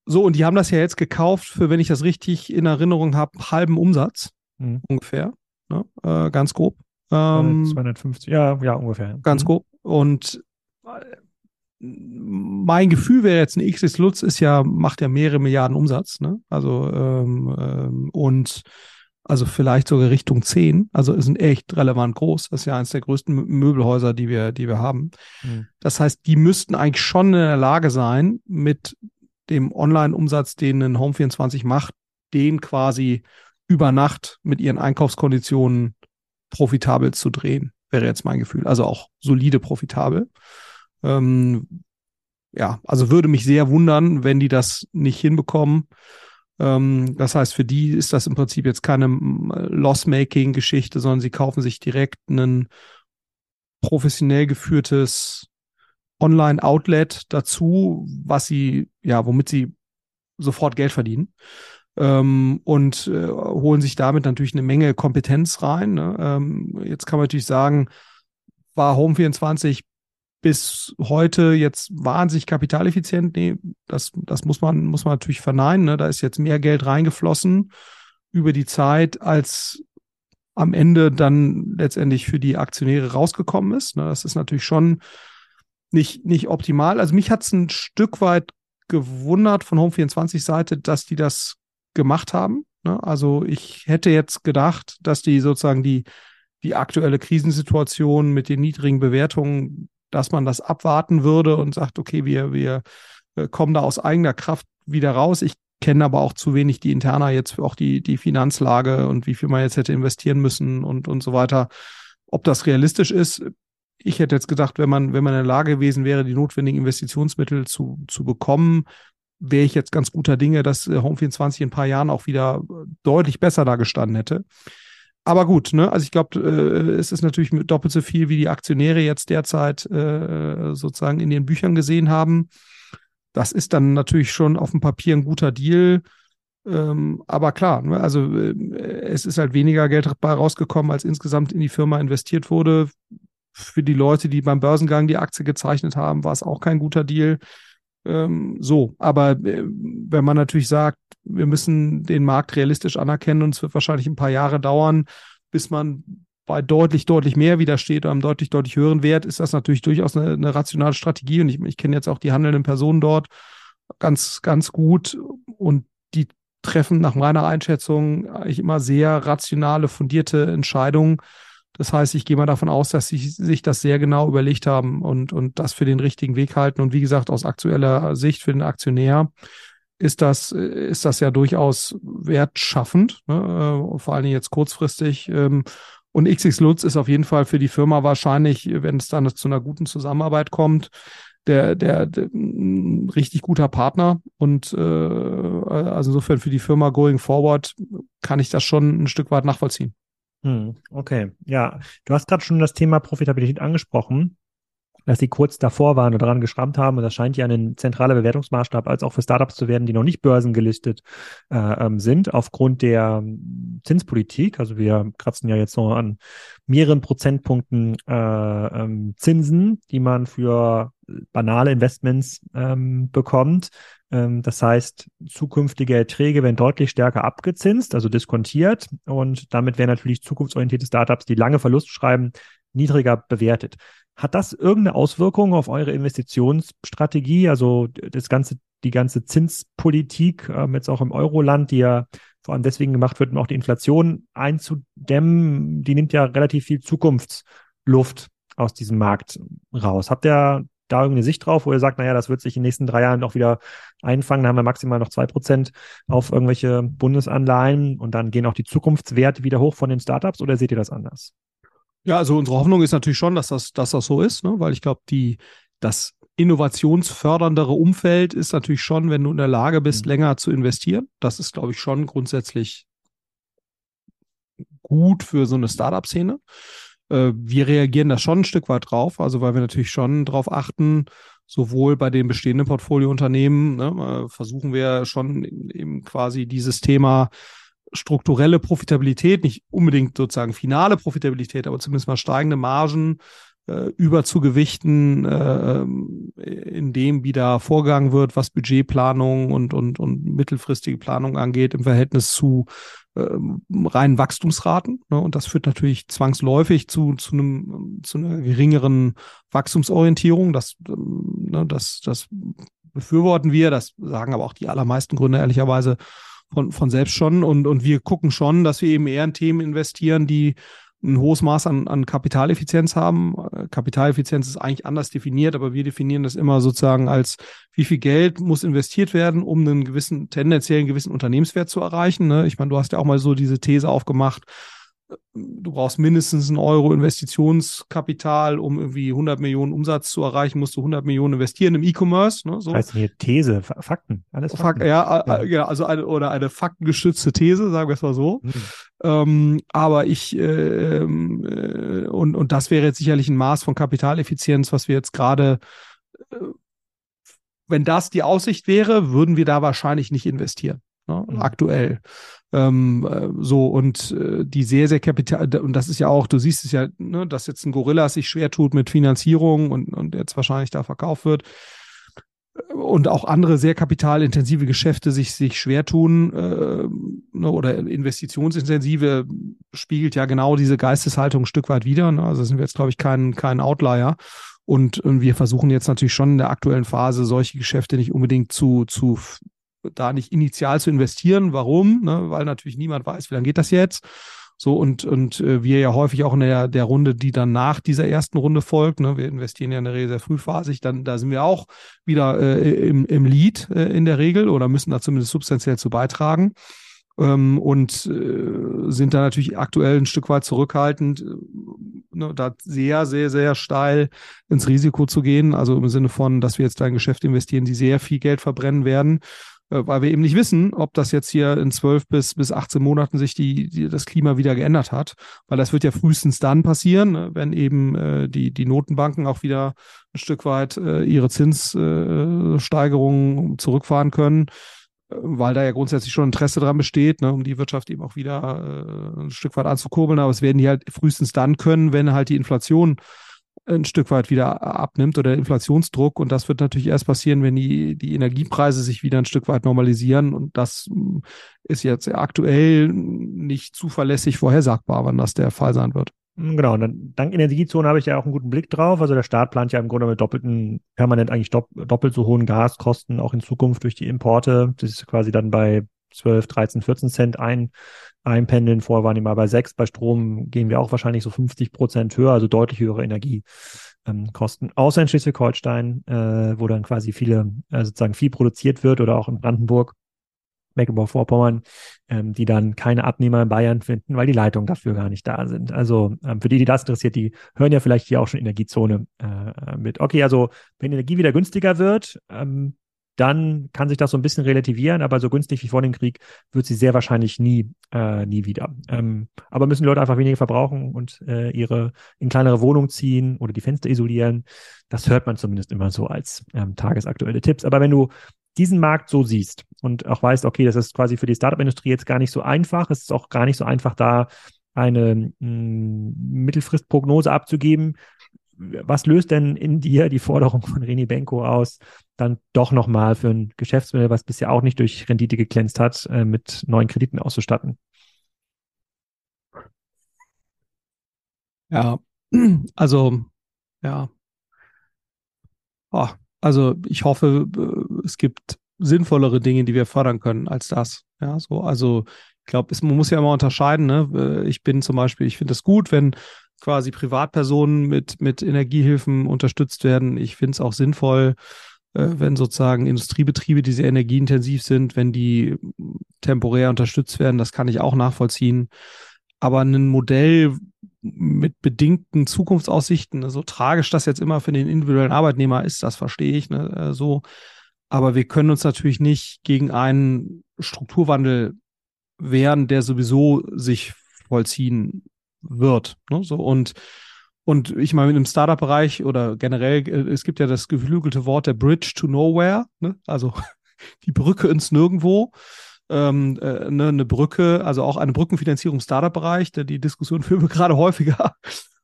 So, und die haben das ja jetzt gekauft für, wenn ich das richtig in Erinnerung habe, halben Umsatz mhm. ungefähr. Ne? Äh, ganz grob. Ähm, 250, ja, ja, ungefähr. Ganz mhm. grob. Und mein Gefühl wäre jetzt, ein XS Lutz ist ja, macht ja mehrere Milliarden Umsatz, ne? Also, ähm, ähm, und also vielleicht sogar Richtung 10. Also sind echt relevant groß. Das ist ja eines der größten Möbelhäuser, die wir, die wir haben. Mhm. Das heißt, die müssten eigentlich schon in der Lage sein, mit dem Online-Umsatz, den ein Home24 macht, den quasi über Nacht mit ihren Einkaufskonditionen profitabel zu drehen, wäre jetzt mein Gefühl. Also auch solide profitabel. Ähm, ja, also würde mich sehr wundern, wenn die das nicht hinbekommen. Ähm, das heißt, für die ist das im Prinzip jetzt keine Loss-Making-Geschichte, sondern sie kaufen sich direkt ein professionell geführtes Online-Outlet dazu, was sie, ja, womit sie sofort Geld verdienen. Ähm, und äh, holen sich damit natürlich eine Menge Kompetenz rein. Ne? Ähm, jetzt kann man natürlich sagen, war Home24 bis heute jetzt wahnsinnig kapitaleffizient. Nee, das, das muss man, muss man natürlich verneinen. Ne? Da ist jetzt mehr Geld reingeflossen über die Zeit, als am Ende dann letztendlich für die Aktionäre rausgekommen ist. Ne? Das ist natürlich schon nicht, nicht optimal. Also mich hat es ein Stück weit gewundert von Home24 Seite, dass die das gemacht haben. Ne? Also ich hätte jetzt gedacht, dass die sozusagen die, die aktuelle Krisensituation mit den niedrigen Bewertungen dass man das abwarten würde und sagt, okay, wir, wir äh, kommen da aus eigener Kraft wieder raus. Ich kenne aber auch zu wenig die Interna jetzt auch die, die Finanzlage und wie viel man jetzt hätte investieren müssen und, und so weiter. Ob das realistisch ist, ich hätte jetzt gedacht, wenn man, wenn man in der Lage gewesen wäre, die notwendigen Investitionsmittel zu, zu bekommen, wäre ich jetzt ganz guter Dinge, dass äh, Home24 in ein paar Jahren auch wieder deutlich besser da gestanden hätte. Aber gut, ne? Also ich glaube, äh, es ist natürlich doppelt so viel, wie die Aktionäre jetzt derzeit äh, sozusagen in den Büchern gesehen haben. Das ist dann natürlich schon auf dem Papier ein guter Deal. Ähm, aber klar, ne? also äh, es ist halt weniger Geld dabei rausgekommen, als insgesamt in die Firma investiert wurde. Für die Leute, die beim Börsengang die Aktie gezeichnet haben, war es auch kein guter Deal. Ähm, so, aber äh, wenn man natürlich sagt, wir müssen den Markt realistisch anerkennen und es wird wahrscheinlich ein paar Jahre dauern, bis man bei deutlich, deutlich mehr widersteht oder einem deutlich, deutlich höheren Wert, ist das natürlich durchaus eine, eine rationale Strategie. Und ich, ich kenne jetzt auch die handelnden Personen dort ganz, ganz gut und die treffen nach meiner Einschätzung eigentlich immer sehr rationale, fundierte Entscheidungen. Das heißt, ich gehe mal davon aus, dass sie sich das sehr genau überlegt haben und, und das für den richtigen Weg halten. Und wie gesagt, aus aktueller Sicht für den Aktionär ist das, ist das ja durchaus wertschaffend, ne? Äh, vor allen Dingen jetzt kurzfristig. Ähm, und XX Lutz ist auf jeden Fall für die Firma wahrscheinlich, wenn es dann zu einer guten Zusammenarbeit kommt, der, der, der ein richtig guter Partner. Und äh, also insofern für die Firma Going Forward kann ich das schon ein Stück weit nachvollziehen. Hm, okay, ja. Du hast gerade schon das Thema Profitabilität angesprochen dass sie kurz davor waren oder daran geschrammt haben. Und das scheint ja ein zentraler Bewertungsmaßstab als auch für Startups zu werden, die noch nicht börsengelistet äh, ähm, sind, aufgrund der ähm, Zinspolitik. Also wir kratzen ja jetzt noch an mehreren Prozentpunkten äh, ähm, Zinsen, die man für banale Investments ähm, bekommt. Ähm, das heißt, zukünftige Erträge werden deutlich stärker abgezinst, also diskontiert. Und damit werden natürlich zukunftsorientierte Startups, die lange Verlust schreiben, niedriger bewertet. Hat das irgendeine Auswirkung auf eure Investitionsstrategie? Also das ganze, die ganze Zinspolitik, ähm, jetzt auch im Euroland, die ja vor allem deswegen gemacht wird, um auch die Inflation einzudämmen, die nimmt ja relativ viel Zukunftsluft aus diesem Markt raus. Habt ihr da irgendeine Sicht drauf, wo ihr sagt, naja, das wird sich in den nächsten drei Jahren auch wieder einfangen, dann haben wir maximal noch zwei Prozent auf irgendwelche Bundesanleihen und dann gehen auch die Zukunftswerte wieder hoch von den Startups oder seht ihr das anders? Ja, also unsere Hoffnung ist natürlich schon, dass das, dass das so ist, ne? weil ich glaube, die, das innovationsförderndere Umfeld ist natürlich schon, wenn du in der Lage bist, mhm. länger zu investieren. Das ist, glaube ich, schon grundsätzlich gut für so eine Startup-Szene. Äh, wir reagieren da schon ein Stück weit drauf, also weil wir natürlich schon darauf achten, sowohl bei den bestehenden Portfoliounternehmen, ne, äh, versuchen wir schon eben quasi dieses Thema strukturelle Profitabilität, nicht unbedingt sozusagen finale Profitabilität, aber zumindest mal steigende Margen äh, über zu gewichten, äh, ähm, in dem wieder vorgegangen wird, was Budgetplanung und, und, und mittelfristige Planung angeht, im Verhältnis zu äh, reinen Wachstumsraten. Ne? Und das führt natürlich zwangsläufig zu, zu, einem, zu einer geringeren Wachstumsorientierung. Das, ähm, ne, das, das befürworten wir, das sagen aber auch die allermeisten Gründe ehrlicherweise von, von selbst schon. Und, und wir gucken schon, dass wir eben eher in Themen investieren, die ein hohes Maß an, an Kapitaleffizienz haben. Kapitaleffizienz ist eigentlich anders definiert, aber wir definieren das immer sozusagen als, wie viel Geld muss investiert werden, um einen gewissen, tendenziell einen gewissen Unternehmenswert zu erreichen. Ne? Ich meine, du hast ja auch mal so diese These aufgemacht, du brauchst mindestens einen Euro Investitionskapital, um irgendwie 100 Millionen Umsatz zu erreichen, musst du 100 Millionen investieren im E-Commerce. Ne, so. Heißt hier These, Fakten, alles Fakten. ja, ja, ja, also eine, oder eine faktengestützte These, sagen wir es mal so. Mhm. Ähm, aber ich, äh, äh, und, und das wäre jetzt sicherlich ein Maß von Kapitaleffizienz, was wir jetzt gerade, äh, wenn das die Aussicht wäre, würden wir da wahrscheinlich nicht investieren. Ne, mhm. Aktuell. Ähm, äh, so und äh, die sehr, sehr kapital, und das ist ja auch, du siehst es ja, ne, dass jetzt ein Gorilla sich schwer tut mit Finanzierung und, und jetzt wahrscheinlich da verkauft wird und auch andere sehr kapitalintensive Geschäfte sich, sich schwer tun äh, ne, oder investitionsintensive spiegelt ja genau diese Geisteshaltung ein Stück weit wieder. Ne? Also sind wir jetzt, glaube ich, kein, kein Outlier. Und, und wir versuchen jetzt natürlich schon in der aktuellen Phase solche Geschäfte nicht unbedingt zu, zu da nicht initial zu investieren. Warum? Ne? Weil natürlich niemand weiß, wie lange geht das jetzt. So und, und äh, wir ja häufig auch in der, der Runde, die dann nach dieser ersten Runde folgt, ne, wir investieren ja in der Regel sehr frühphasig, dann da sind wir auch wieder äh, im, im Lead äh, in der Regel oder müssen da zumindest substanziell zu beitragen. Ähm, und äh, sind da natürlich aktuell ein Stück weit zurückhaltend, äh, ne, da sehr, sehr, sehr steil ins Risiko zu gehen, also im Sinne von, dass wir jetzt da in Geschäfte investieren, die sehr viel Geld verbrennen werden weil wir eben nicht wissen, ob das jetzt hier in zwölf bis, bis 18 Monaten sich die, die, das Klima wieder geändert hat. Weil das wird ja frühestens dann passieren, ne, wenn eben äh, die, die Notenbanken auch wieder ein Stück weit äh, ihre Zinssteigerungen äh, zurückfahren können, äh, weil da ja grundsätzlich schon Interesse dran besteht, ne, um die Wirtschaft eben auch wieder äh, ein Stück weit anzukurbeln. Aber es werden die halt frühestens dann können, wenn halt die Inflation ein Stück weit wieder abnimmt oder Inflationsdruck. Und das wird natürlich erst passieren, wenn die, die Energiepreise sich wieder ein Stück weit normalisieren. Und das hm, ist jetzt aktuell nicht zuverlässig vorhersagbar, wann das der Fall sein wird. Genau, und dann, dank Energiezone habe ich ja auch einen guten Blick drauf. Also der Staat plant ja im Grunde mit doppelten, permanent eigentlich dopp, doppelt so hohen Gaskosten auch in Zukunft durch die Importe. Das ist quasi dann bei 12, 13, 14 Cent ein, einpendeln. Vorher waren die mal bei 6. Bei Strom gehen wir auch wahrscheinlich so 50 Prozent höher, also deutlich höhere Energiekosten. Ähm, Außer in Schleswig-Holstein, äh, wo dann quasi viele, äh, sozusagen viel produziert wird oder auch in Brandenburg Mecklenburg-Vorpommern, ähm, die dann keine Abnehmer in Bayern finden, weil die Leitungen dafür gar nicht da sind. Also ähm, für die, die das interessiert, die hören ja vielleicht hier auch schon Energiezone äh, mit. Okay, also wenn Energie wieder günstiger wird, ähm, dann kann sich das so ein bisschen relativieren, aber so günstig wie vor dem Krieg wird sie sehr wahrscheinlich nie, äh, nie wieder. Ähm, aber müssen die Leute einfach weniger verbrauchen und äh, ihre in kleinere Wohnungen ziehen oder die Fenster isolieren. Das hört man zumindest immer so als ähm, tagesaktuelle Tipps. Aber wenn du diesen Markt so siehst und auch weißt, okay, das ist quasi für die Startup-Industrie jetzt gar nicht so einfach, es ist auch gar nicht so einfach, da eine mh, hm, Mittelfristprognose abzugeben. Was löst denn in dir die Forderung von Reni Benko aus, dann doch nochmal für ein Geschäftsmodell, was bisher auch nicht durch Rendite geglänzt hat, äh, mit neuen Krediten auszustatten? Ja, also, ja. Oh, also ich hoffe, äh, es gibt sinnvollere Dinge, die wir fördern können als das. Ja, so, also ich glaube, man muss ja immer unterscheiden. Ne? Äh, ich bin zum Beispiel, ich finde es gut, wenn quasi Privatpersonen mit, mit Energiehilfen unterstützt werden. Ich finde es auch sinnvoll, wenn sozusagen Industriebetriebe, die sehr energieintensiv sind, wenn die temporär unterstützt werden. Das kann ich auch nachvollziehen. Aber ein Modell, mit bedingten Zukunftsaussichten, so tragisch das jetzt immer für den individuellen Arbeitnehmer ist, das verstehe ich, ne, äh, so. Aber wir können uns natürlich nicht gegen einen Strukturwandel wehren, der sowieso sich vollziehen wird. Ne? So und und ich meine, im Startup-Bereich oder generell, äh, es gibt ja das geflügelte Wort der Bridge to Nowhere, ne? also die Brücke ins Nirgendwo ähm, äh, ne, eine Brücke, also auch eine Brückenfinanzierung im Startup-Bereich, die Diskussion führen wir gerade häufiger.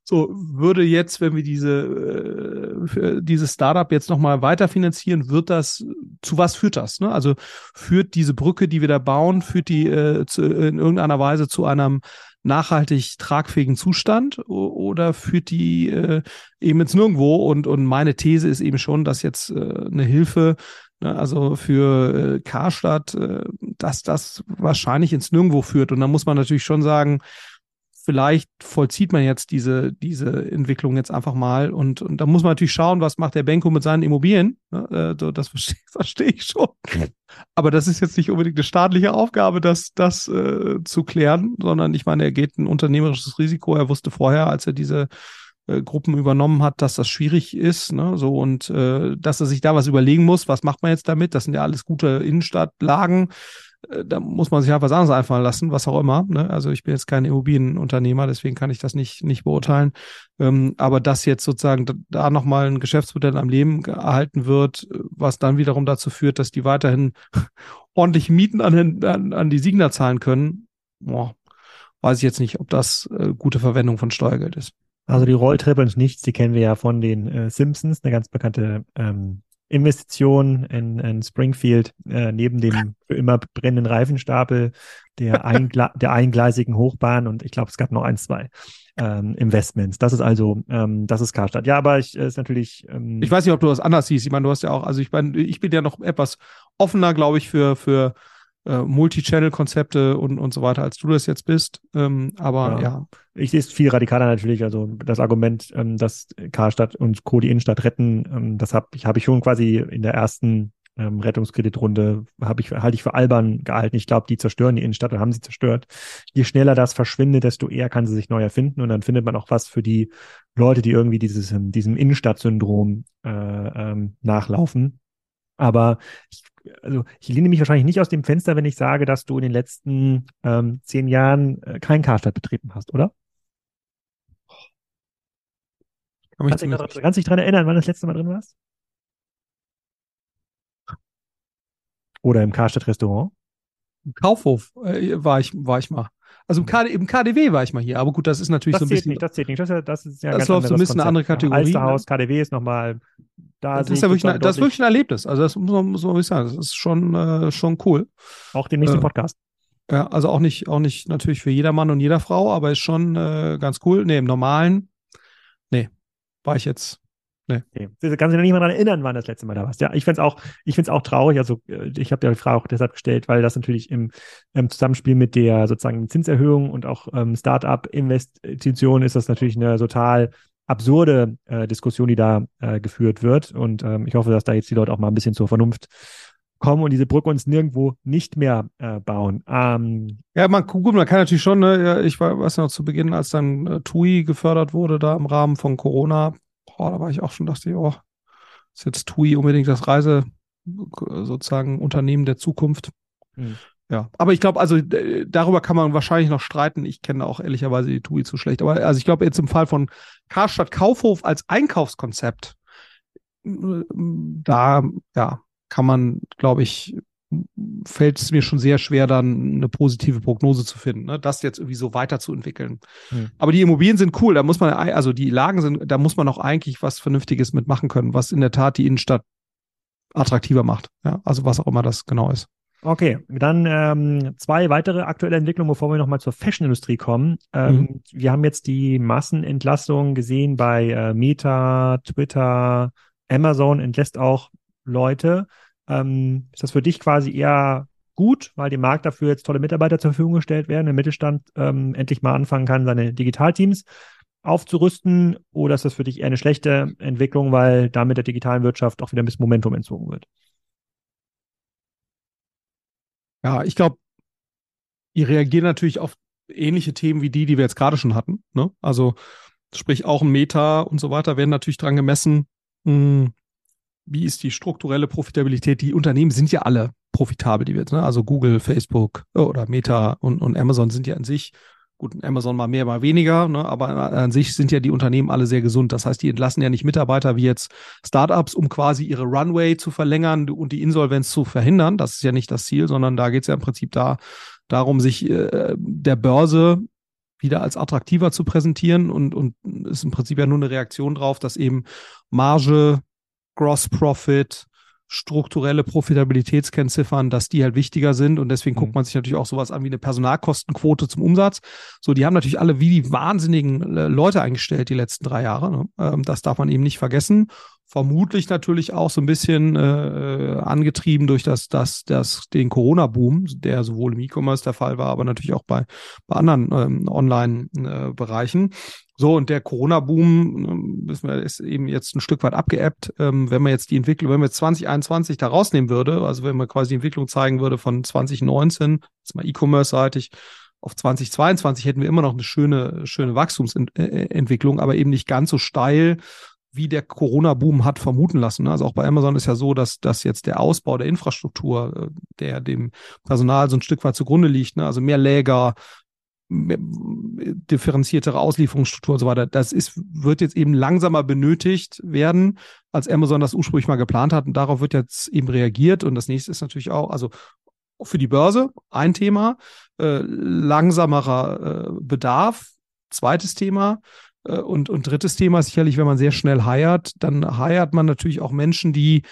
So würde jetzt, wenn wir diese äh, dieses Startup jetzt nochmal weiterfinanzieren, wird das zu was führt das? Ne? Also führt diese Brücke, die wir da bauen, führt die äh, zu, in irgendeiner Weise zu einem nachhaltig tragfähigen Zustand oder führt die äh, eben ins Nirgendwo? Und, und meine These ist eben schon, dass jetzt äh, eine Hilfe Ne, also für äh, Karstadt, äh, dass das wahrscheinlich ins Nirgendwo führt. Und da muss man natürlich schon sagen, vielleicht vollzieht man jetzt diese, diese Entwicklung jetzt einfach mal. Und, und da muss man natürlich schauen, was macht der Benko mit seinen Immobilien. Ne? Äh, das verstehe, verstehe ich schon. Aber das ist jetzt nicht unbedingt eine staatliche Aufgabe, das, das äh, zu klären, sondern ich meine, er geht ein unternehmerisches Risiko. Er wusste vorher, als er diese äh, Gruppen übernommen hat, dass das schwierig ist, ne? So und äh, dass er sich da was überlegen muss, was macht man jetzt damit? Das sind ja alles gute Innenstadtlagen. Äh, da muss man sich ja was anderes einfallen lassen, was auch immer. Ne? Also ich bin jetzt kein Immobilienunternehmer, deswegen kann ich das nicht, nicht beurteilen. Ähm, aber dass jetzt sozusagen da nochmal ein Geschäftsmodell am Leben erhalten wird, was dann wiederum dazu führt, dass die weiterhin ordentlich Mieten an, an, an die Signer zahlen können, boah, weiß ich jetzt nicht, ob das äh, gute Verwendung von Steuergeld ist. Also die Rolltreppe und nichts, die kennen wir ja von den äh, Simpsons, eine ganz bekannte ähm, Investition in, in Springfield äh, neben dem für immer brennenden Reifenstapel der, Eingla der eingleisigen Hochbahn und ich glaube, es gab noch ein, zwei ähm, Investments. Das ist also, ähm, das ist Karstadt. Ja, aber ich äh, ist natürlich. Ähm, ich weiß nicht, ob du das anders siehst. Ich meine, du hast ja auch, also ich meine, ich bin ja noch etwas offener, glaube ich, für, für äh, Multi-Channel-Konzepte und, und so weiter, als du das jetzt bist. Ähm, aber ja. ja. Ich sehe es viel radikaler natürlich. Also das Argument, ähm, dass Karstadt und Co. die Innenstadt retten, ähm, das habe ich, hab ich schon quasi in der ersten ähm, Rettungskreditrunde habe ich halte ich für albern gehalten. Ich glaube, die zerstören die Innenstadt und haben sie zerstört. Je schneller das verschwindet, desto eher kann sie sich neu erfinden und dann findet man auch was für die Leute, die irgendwie dieses diesem Innenstadtsyndrom äh, ähm, nachlaufen. Aber ich, also ich lehne mich wahrscheinlich nicht aus dem Fenster, wenn ich sage, dass du in den letzten ähm, zehn Jahren äh, keinen Karstadt betrieben hast, oder? Kann kannst, dich daran, kannst dich daran erinnern, wann das letzte Mal drin warst? Oder im Karstadt-Restaurant? Kaufhof äh, war ich, war ich mal. Also im, KD, im, KDW war ich mal hier, aber gut, das ist natürlich das so ein bisschen. Nicht, das zählt nicht, das, das ist ja das läuft so ein bisschen eine andere Kategorie. Alsterhaus, KDW ist nochmal da. Das ist ja wirklich, eine, das ist wirklich ein Erlebnis. Also das muss man, muss man wirklich sagen. Das ist schon, äh, schon cool. Auch den nächsten äh, Podcast. Ja, also auch nicht, auch nicht natürlich für jeder Mann und jeder Frau, aber ist schon äh, ganz cool. Nee, im normalen, nee, war ich jetzt Nee. nee. Du kannst dich noch nicht mal daran erinnern, wann das letzte Mal da warst. Ja, ich finde es auch, ich find's auch traurig. Also, äh, ich habe die Frage auch deshalb gestellt, weil das natürlich im, im Zusammenspiel mit der sozusagen Zinserhöhung und auch ähm, Start-up-Investitionen ist das natürlich eine total absurde äh, Diskussion, die da äh, geführt wird. Und ähm, ich hoffe, dass da jetzt die Leute auch mal ein bisschen zur Vernunft kommen und diese Brücke uns nirgendwo nicht mehr äh, bauen. Ähm, ja, man, gut, man kann natürlich schon, ne, ich weiß noch zu Beginn, als dann äh, TUI gefördert wurde, da im Rahmen von Corona, boah, da war ich auch schon, dachte ich, oh, ist jetzt TUI unbedingt das Reise, sozusagen Unternehmen der Zukunft. Hm. Ja, aber ich glaube, also darüber kann man wahrscheinlich noch streiten. Ich kenne auch ehrlicherweise die TUI zu schlecht. Aber also ich glaube, jetzt im Fall von Karstadt Kaufhof als Einkaufskonzept, da ja, kann man, glaube ich, fällt es mir schon sehr schwer, dann eine positive Prognose zu finden, ne? das jetzt irgendwie so weiterzuentwickeln. Hm. Aber die Immobilien sind cool, da muss man, also die Lagen sind, da muss man auch eigentlich was Vernünftiges mitmachen können, was in der Tat die Innenstadt attraktiver macht. Ja, also was auch immer das genau ist. Okay, dann ähm, zwei weitere aktuelle Entwicklungen, bevor wir nochmal zur Fashion-Industrie kommen. Ähm, mhm. Wir haben jetzt die Massenentlassung gesehen bei äh, Meta, Twitter, Amazon entlässt auch Leute. Ähm, ist das für dich quasi eher gut, weil dem Markt dafür jetzt tolle Mitarbeiter zur Verfügung gestellt werden, der Mittelstand ähm, endlich mal anfangen kann, seine Digitalteams aufzurüsten? Oder ist das für dich eher eine schlechte Entwicklung, weil damit der digitalen Wirtschaft auch wieder ein bisschen Momentum entzogen wird? Ja, ich glaube, die reagieren natürlich auf ähnliche Themen wie die, die wir jetzt gerade schon hatten. Ne? Also sprich auch Meta und so weiter werden natürlich dran gemessen, mh, hm, wie ist die strukturelle Profitabilität? Die Unternehmen sind ja alle profitabel, die wir jetzt, ne? Also Google, Facebook äh, oder Meta und, und Amazon sind ja an sich, gut, Amazon mal mehr, mal weniger, ne? aber an sich sind ja die Unternehmen alle sehr gesund. Das heißt, die entlassen ja nicht Mitarbeiter wie jetzt Startups, um quasi ihre Runway zu verlängern und die Insolvenz zu verhindern. Das ist ja nicht das Ziel, sondern da geht es ja im Prinzip da darum, sich äh, der Börse wieder als attraktiver zu präsentieren und, und ist im Prinzip ja nur eine Reaktion drauf, dass eben Marge Gross Profit, strukturelle Profitabilitätskennziffern, dass die halt wichtiger sind und deswegen mhm. guckt man sich natürlich auch sowas an wie eine Personalkostenquote zum Umsatz. So, die haben natürlich alle wie die wahnsinnigen äh, Leute eingestellt die letzten drei Jahre. Ne? Ähm, das darf man eben nicht vergessen vermutlich natürlich auch so ein bisschen äh, angetrieben durch das, das, das, den Corona-Boom, der sowohl im E-Commerce der Fall war, aber natürlich auch bei, bei anderen ähm, Online-Bereichen. Äh, so, und der Corona-Boom äh, ist eben jetzt ein Stück weit abgeebbt. Ähm, wenn man jetzt die Entwicklung, wenn man jetzt 2021 da rausnehmen würde, also wenn man quasi die Entwicklung zeigen würde von 2019, jetzt mal E-Commerce-seitig, auf 2022 hätten wir immer noch eine schöne, schöne Wachstumsentwicklung, aber eben nicht ganz so steil, wie der Corona-Boom hat vermuten lassen. Also auch bei Amazon ist ja so, dass, dass jetzt der Ausbau der Infrastruktur, äh, der dem Personal so ein Stück weit zugrunde liegt, ne? also mehr Läger, mehr, differenziertere Auslieferungsstruktur und so weiter, das ist, wird jetzt eben langsamer benötigt werden, als Amazon das ursprünglich mal geplant hat. Und darauf wird jetzt eben reagiert. Und das nächste ist natürlich auch, also für die Börse ein Thema, äh, langsamerer äh, Bedarf, zweites Thema, und, und drittes Thema sicherlich, wenn man sehr schnell heiert, dann heiert man natürlich auch Menschen, die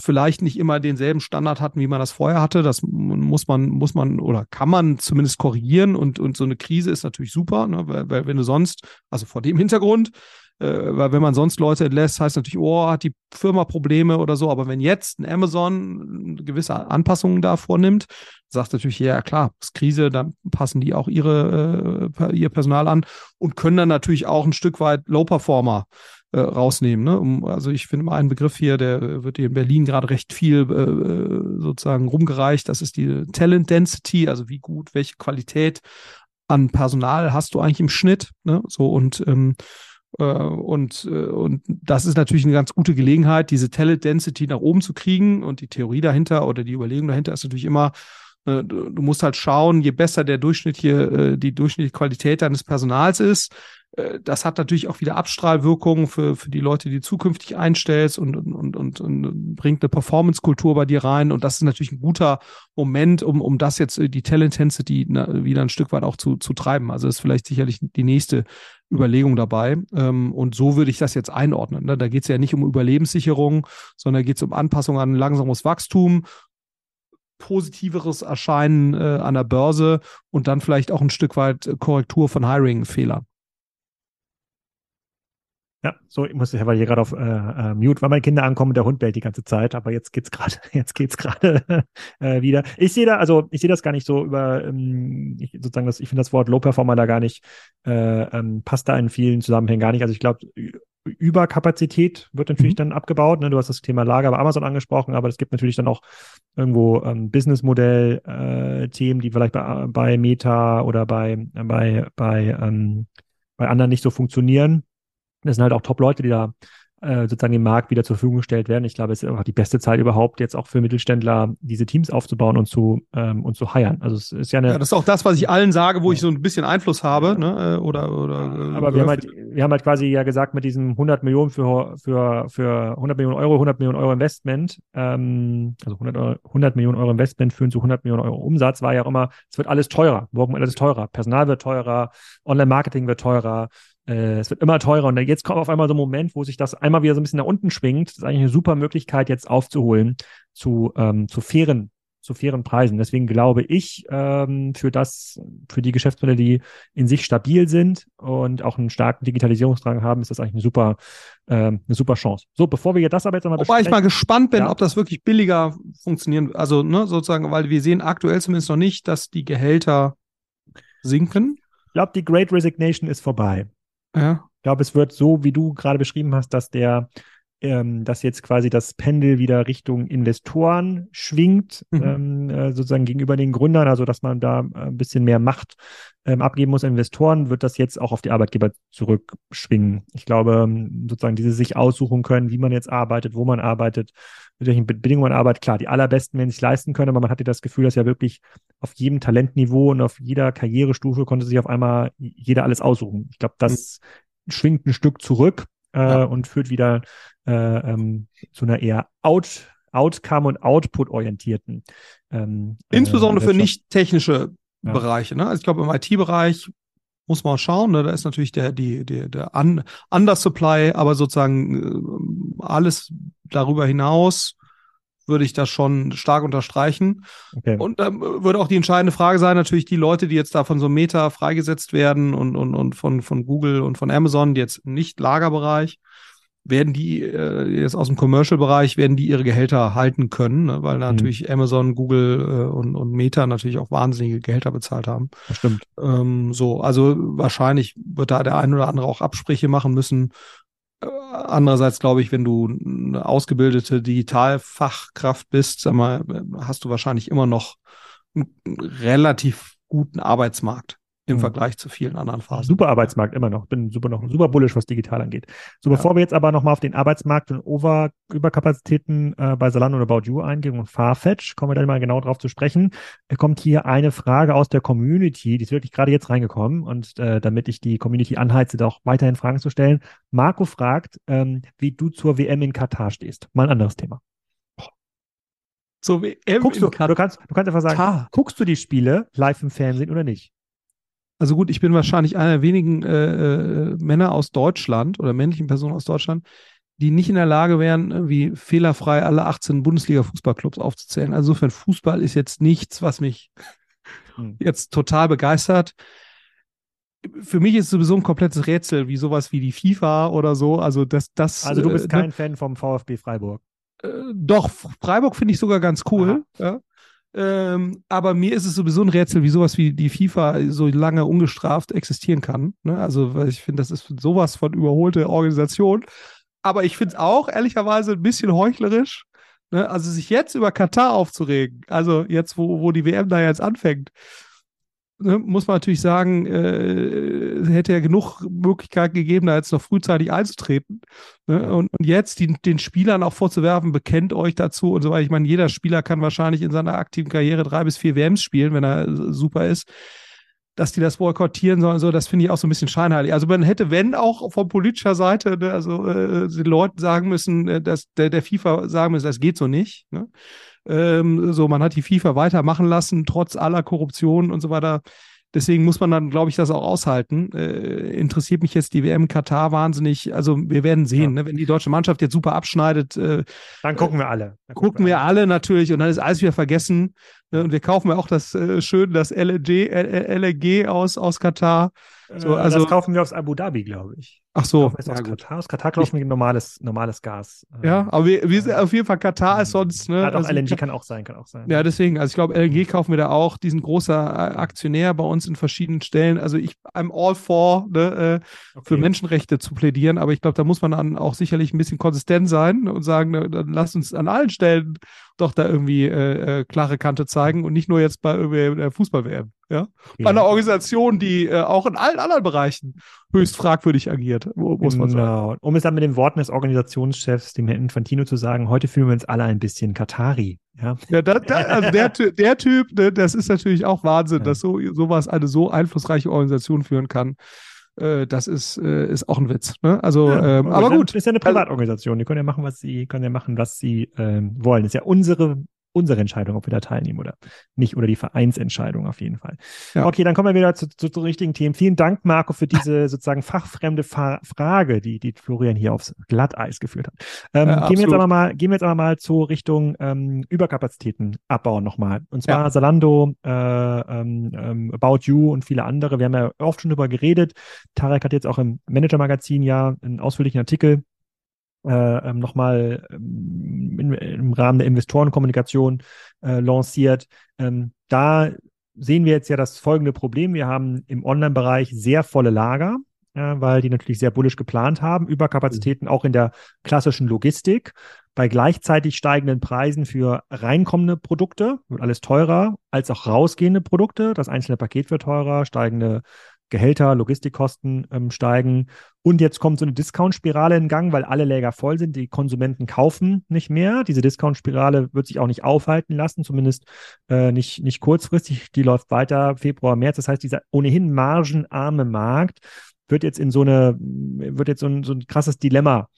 vielleicht nicht immer denselben Standard hatten, wie man das vorher hatte. Das muss man, muss man oder kann man zumindest korrigieren. Und, und so eine Krise ist natürlich super, ne? weil, weil wenn du sonst, also vor dem Hintergrund, äh, weil wenn man sonst Leute entlässt, heißt natürlich, oh, hat die Firma Probleme oder so. Aber wenn jetzt ein Amazon gewisse Anpassungen da vornimmt, sagt natürlich, ja klar, ist Krise, dann passen die auch ihre, äh, ihr Personal an und können dann natürlich auch ein Stück weit Low-Performer äh, rausnehmen. Ne? Um, also ich finde mal einen Begriff hier, der wird hier in Berlin gerade recht viel äh, äh, sozusagen rumgereicht. Das ist die Talent Density, also wie gut, welche Qualität an Personal hast du eigentlich im Schnitt. Ne? So und ähm, äh, und, äh, und das ist natürlich eine ganz gute Gelegenheit, diese Talent Density nach oben zu kriegen. Und die Theorie dahinter oder die Überlegung dahinter ist natürlich immer, äh, du musst halt schauen, je besser der durchschnittliche, die durchschnittliche Qualität deines Personals ist, äh, das hat natürlich auch wieder Abstrahlwirkungen für, für die Leute, die du zukünftig einstellst und, und, und, und bringt eine Performance-Kultur bei dir rein. Und das ist natürlich ein guter Moment, um, um das jetzt, äh, die Talent-Intensity wieder ein Stück weit auch zu, zu treiben. Also das ist vielleicht sicherlich die nächste Überlegung dabei. Ähm, und so würde ich das jetzt einordnen. Ne? Da geht es ja nicht um Überlebenssicherung, sondern geht es um Anpassung an langsames Wachstum positiveres Erscheinen äh, an der Börse und dann vielleicht auch ein Stück weit Korrektur von Hiring-Fehlern. Ja, so ich muss ich weil hier gerade auf äh, äh, Mute, weil meine Kinder ankommen, der Hund bellt die ganze Zeit, aber jetzt geht's gerade, jetzt geht's gerade äh, wieder. Ich sehe da, also ich sehe das gar nicht so über, ähm, ich, sozusagen das, ich finde das Wort Low Performer da gar nicht, äh, ähm, passt da in vielen Zusammenhängen gar nicht. Also ich glaube, Überkapazität wird natürlich mhm. dann abgebaut. Ne? Du hast das Thema Lager bei Amazon angesprochen, aber es gibt natürlich dann auch irgendwo ähm, Businessmodell-Themen, äh, die vielleicht bei, bei Meta oder bei, bei, bei, ähm, bei anderen nicht so funktionieren. Das sind halt auch Top-Leute, die da äh, sozusagen dem Markt wieder zur Verfügung gestellt werden. Ich glaube, es ist einfach die beste Zeit überhaupt, jetzt auch für Mittelständler diese Teams aufzubauen und zu ähm, und zu heiern. Also es ist ja eine. Ja, das ist auch das, was ich allen sage, wo ja. ich so ein bisschen Einfluss habe, ne? Äh, oder oder. Äh, Aber wir haben halt, wir haben halt quasi ja gesagt mit diesem 100 Millionen für für für 100 Millionen Euro, 100 Millionen Euro Investment, ähm, also 100, Euro, 100 Millionen Euro Investment führen zu 100 Millionen Euro Umsatz, war ja auch immer, es wird alles teurer. Morgen alles teurer. Personal wird teurer, Online-Marketing wird teurer, äh, es wird immer teurer und jetzt kommt auf einmal so ein Moment, wo sich das einmal wieder so ein bisschen nach unten schwingt. Das ist eigentlich eine super Möglichkeit, jetzt aufzuholen zu, ähm, zu fairen zu fairen Preisen. Deswegen glaube ich, ähm, für das, für die Geschäftsmodelle, die in sich stabil sind und auch einen starken Digitalisierungsdrang haben, ist das eigentlich eine super, ähm, eine super Chance. So, bevor wir das aber jetzt nochmal Wobei ich mal gespannt bin, ja. ob das wirklich billiger funktionieren, also ne, sozusagen, weil wir sehen aktuell zumindest noch nicht, dass die Gehälter sinken. Ich glaube, die Great Resignation ist vorbei. Ja. Ich glaube, es wird so, wie du gerade beschrieben hast, dass der, ähm, dass jetzt quasi das Pendel wieder Richtung Investoren schwingt, mhm. ähm, äh, sozusagen gegenüber den Gründern, also dass man da ein bisschen mehr Macht ähm, abgeben muss an Investoren, wird das jetzt auch auf die Arbeitgeber zurückschwingen. Ich glaube, ähm, sozusagen diese sich aussuchen können, wie man jetzt arbeitet, wo man arbeitet, mit welchen Bedingungen man arbeitet. Klar, die allerbesten werden sich leisten können, aber man hatte das Gefühl, dass ja wirklich auf jedem Talentniveau und auf jeder Karrierestufe konnte sich auf einmal jeder alles aussuchen. Ich glaube, das mhm. schwingt ein Stück zurück äh, ja. und führt wieder äh, ähm, zu einer eher Out, Outcome- und Output-orientierten. Ähm, äh, Insbesondere äh, für nicht technische ja. Bereiche. Ne? Also ich glaube, im IT-Bereich muss man schauen. Ne? Da ist natürlich der, die, die, der Un Undersupply, aber sozusagen äh, alles darüber hinaus würde ich das schon stark unterstreichen. Okay. Und ähm, würde auch die entscheidende Frage sein, natürlich die Leute, die jetzt da von so Meta freigesetzt werden und, und, und von, von Google und von Amazon, die jetzt nicht Lagerbereich, werden die äh, jetzt aus dem Commercial-Bereich, werden die ihre Gehälter halten können, ne? weil mhm. natürlich mhm. Amazon, Google äh, und, und Meta natürlich auch wahnsinnige Gehälter bezahlt haben. Das stimmt. Ähm, so, also wahrscheinlich wird da der ein oder andere auch Absprüche machen müssen. Andererseits glaube ich, wenn du eine ausgebildete Digitalfachkraft bist, sag mal, hast du wahrscheinlich immer noch einen relativ guten Arbeitsmarkt im mhm. Vergleich zu vielen anderen Phasen. Super Arbeitsmarkt immer noch. Bin super noch super bullish, was digital angeht. So, bevor ja. wir jetzt aber nochmal auf den Arbeitsmarkt und Over Überkapazitäten äh, bei Salando und About You eingehen und Farfetch, kommen wir dann mal genau drauf zu sprechen. Er kommt hier eine Frage aus der Community, die ist wirklich gerade jetzt reingekommen und äh, damit ich die Community anheize, da auch weiterhin Fragen zu stellen. Marco fragt, ähm, wie du zur WM in Katar stehst. Mal ein anderes Thema. Zur WM guckst du, Katar. du kannst, du kannst einfach sagen, guckst du die Spiele live im Fernsehen oder nicht? Also gut, ich bin wahrscheinlich einer der wenigen äh, äh, Männer aus Deutschland oder männlichen Personen aus Deutschland, die nicht in der Lage wären, wie fehlerfrei alle 18 Bundesliga-Fußballclubs aufzuzählen. Also insofern Fußball ist jetzt nichts, was mich hm. jetzt total begeistert. Für mich ist es sowieso ein komplettes Rätsel, wie sowas wie die FIFA oder so. Also das, das. Also du bist äh, kein Fan vom VfB Freiburg. Äh, doch, Freiburg finde ich sogar ganz cool. Ja. Ähm, aber mir ist es sowieso ein Rätsel, wie sowas wie die FIFA so lange ungestraft existieren kann. Ne? Also, weil ich finde, das ist sowas von überholte Organisation. Aber ich finde es auch ehrlicherweise ein bisschen heuchlerisch. Ne? Also, sich jetzt über Katar aufzuregen, also jetzt, wo, wo die WM da jetzt anfängt, ne, muss man natürlich sagen, äh, hätte ja genug Möglichkeit gegeben, da jetzt noch frühzeitig einzutreten. Ne? Und, und, jetzt die, den Spielern auch vorzuwerfen, bekennt euch dazu und so weiter. Ich meine, jeder Spieler kann wahrscheinlich in seiner aktiven Karriere drei bis vier WMs spielen, wenn er super ist. dass die das boykottieren sollen, so, das finde ich auch so ein bisschen scheinheilig. Also man hätte, wenn auch von politischer Seite, ne, also äh, den Leuten sagen müssen, äh, dass der, der FIFA sagen müssen, das geht so nicht. Ne? Ähm, so, man hat die FIFA weitermachen lassen, trotz aller Korruption und so weiter. Deswegen muss man dann, glaube ich, das auch aushalten. Äh, interessiert mich jetzt die WM Katar wahnsinnig. Also wir werden sehen, ja. ne? wenn die deutsche Mannschaft jetzt super abschneidet. Äh, dann gucken wir alle. Dann gucken wir alle. alle natürlich und dann ist alles wieder vergessen. Ne? Und wir kaufen ja auch das äh, schön, das LNG, LNG aus, aus Katar. So, äh, also, das kaufen wir aus Abu Dhabi, glaube ich. Ach so. Ja, aus Katar. Aus Katar kaufen wir normales, normales Gas. Ja, aber wir, wir sind auf jeden Fall Katar ist sonst. Ne? Ja, doch, also, LNG kann auch sein, kann auch sein. Ja, deswegen, also ich glaube, LNG kaufen wir da auch. Diesen großer äh, Aktionär bei uns in verschiedenen Stellen. Also ich, I'm all for, ne, äh, okay. für Menschenrechte zu plädieren, aber ich glaube, da muss man dann auch sicherlich ein bisschen konsistent sein und sagen, ne, dann lasst uns an allen Stellen doch da irgendwie äh, äh, klare Kante zeigen und nicht nur jetzt bei der Fußball-WM. Ja? ja? Bei einer Organisation, die äh, auch in allen anderen Bereichen höchst fragwürdig agiert, muss man genau. sagen. Um es dann mit den Worten des Organisationschefs, dem Herrn Infantino, zu sagen, heute fühlen wir uns alle ein bisschen Katari. Ja, ja da, da, also der, der Typ, ne, das ist natürlich auch Wahnsinn, ja. dass so sowas eine so einflussreiche Organisation führen kann äh, das ist, äh, ist auch ein Witz. Ne? Also, ja, ähm, aber gut. Ist ja eine also Privatorganisation. Die können ja machen, was sie, können ja machen, was sie ähm, wollen. Ist ja unsere unsere Entscheidung, ob wir da teilnehmen oder nicht, oder die Vereinsentscheidung auf jeden Fall. Ja. Okay, dann kommen wir wieder zu, zu, zu richtigen Themen. Vielen Dank, Marco, für diese sozusagen fachfremde Fa Frage, die, die Florian hier aufs Glatteis geführt hat. Ähm, ja, gehen, wir jetzt aber mal, gehen wir jetzt aber mal zur Richtung ähm, Überkapazitäten abbauen nochmal. Und zwar ja. Salando, äh, ähm, ähm, About You und viele andere. Wir haben ja oft schon darüber geredet. Tarek hat jetzt auch im Manager-Magazin ja einen ausführlichen Artikel äh, ähm, nochmal ähm, im Rahmen der Investorenkommunikation äh, lanciert. Ähm, da sehen wir jetzt ja das folgende Problem. Wir haben im Online-Bereich sehr volle Lager, äh, weil die natürlich sehr bullisch geplant haben, Überkapazitäten mhm. auch in der klassischen Logistik. Bei gleichzeitig steigenden Preisen für reinkommende Produkte wird alles teurer, als auch rausgehende Produkte. Das einzelne Paket wird teurer, steigende Gehälter, Logistikkosten ähm, steigen. Und jetzt kommt so eine Discount-Spirale in Gang, weil alle Läger voll sind. Die Konsumenten kaufen nicht mehr. Diese Discount-Spirale wird sich auch nicht aufhalten lassen, zumindest äh, nicht, nicht kurzfristig. Die läuft weiter Februar, März. Das heißt, dieser ohnehin margenarme Markt wird jetzt in so eine, wird jetzt so ein, so ein krasses Dilemma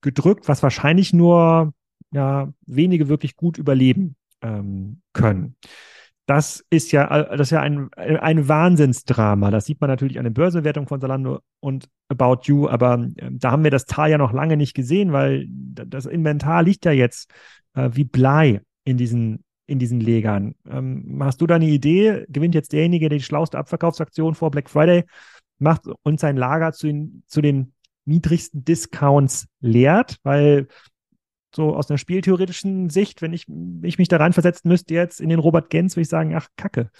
gedrückt, was wahrscheinlich nur ja, wenige wirklich gut überleben ähm, können das ist ja, das ist ja ein, ein Wahnsinnsdrama. Das sieht man natürlich an den Börsenwertungen von Salando und About You, aber äh, da haben wir das Tal ja noch lange nicht gesehen, weil das Inventar liegt ja jetzt äh, wie Blei in diesen, in diesen Legern. Ähm, hast du da eine Idee? Gewinnt jetzt derjenige, der die schlauste Abverkaufsaktion vor Black Friday macht und sein Lager zu den, zu den niedrigsten Discounts leert, weil so aus einer spieltheoretischen Sicht, wenn ich, ich mich da reinversetzen müsste jetzt in den Robert Gens, würde ich sagen, ach, Kacke.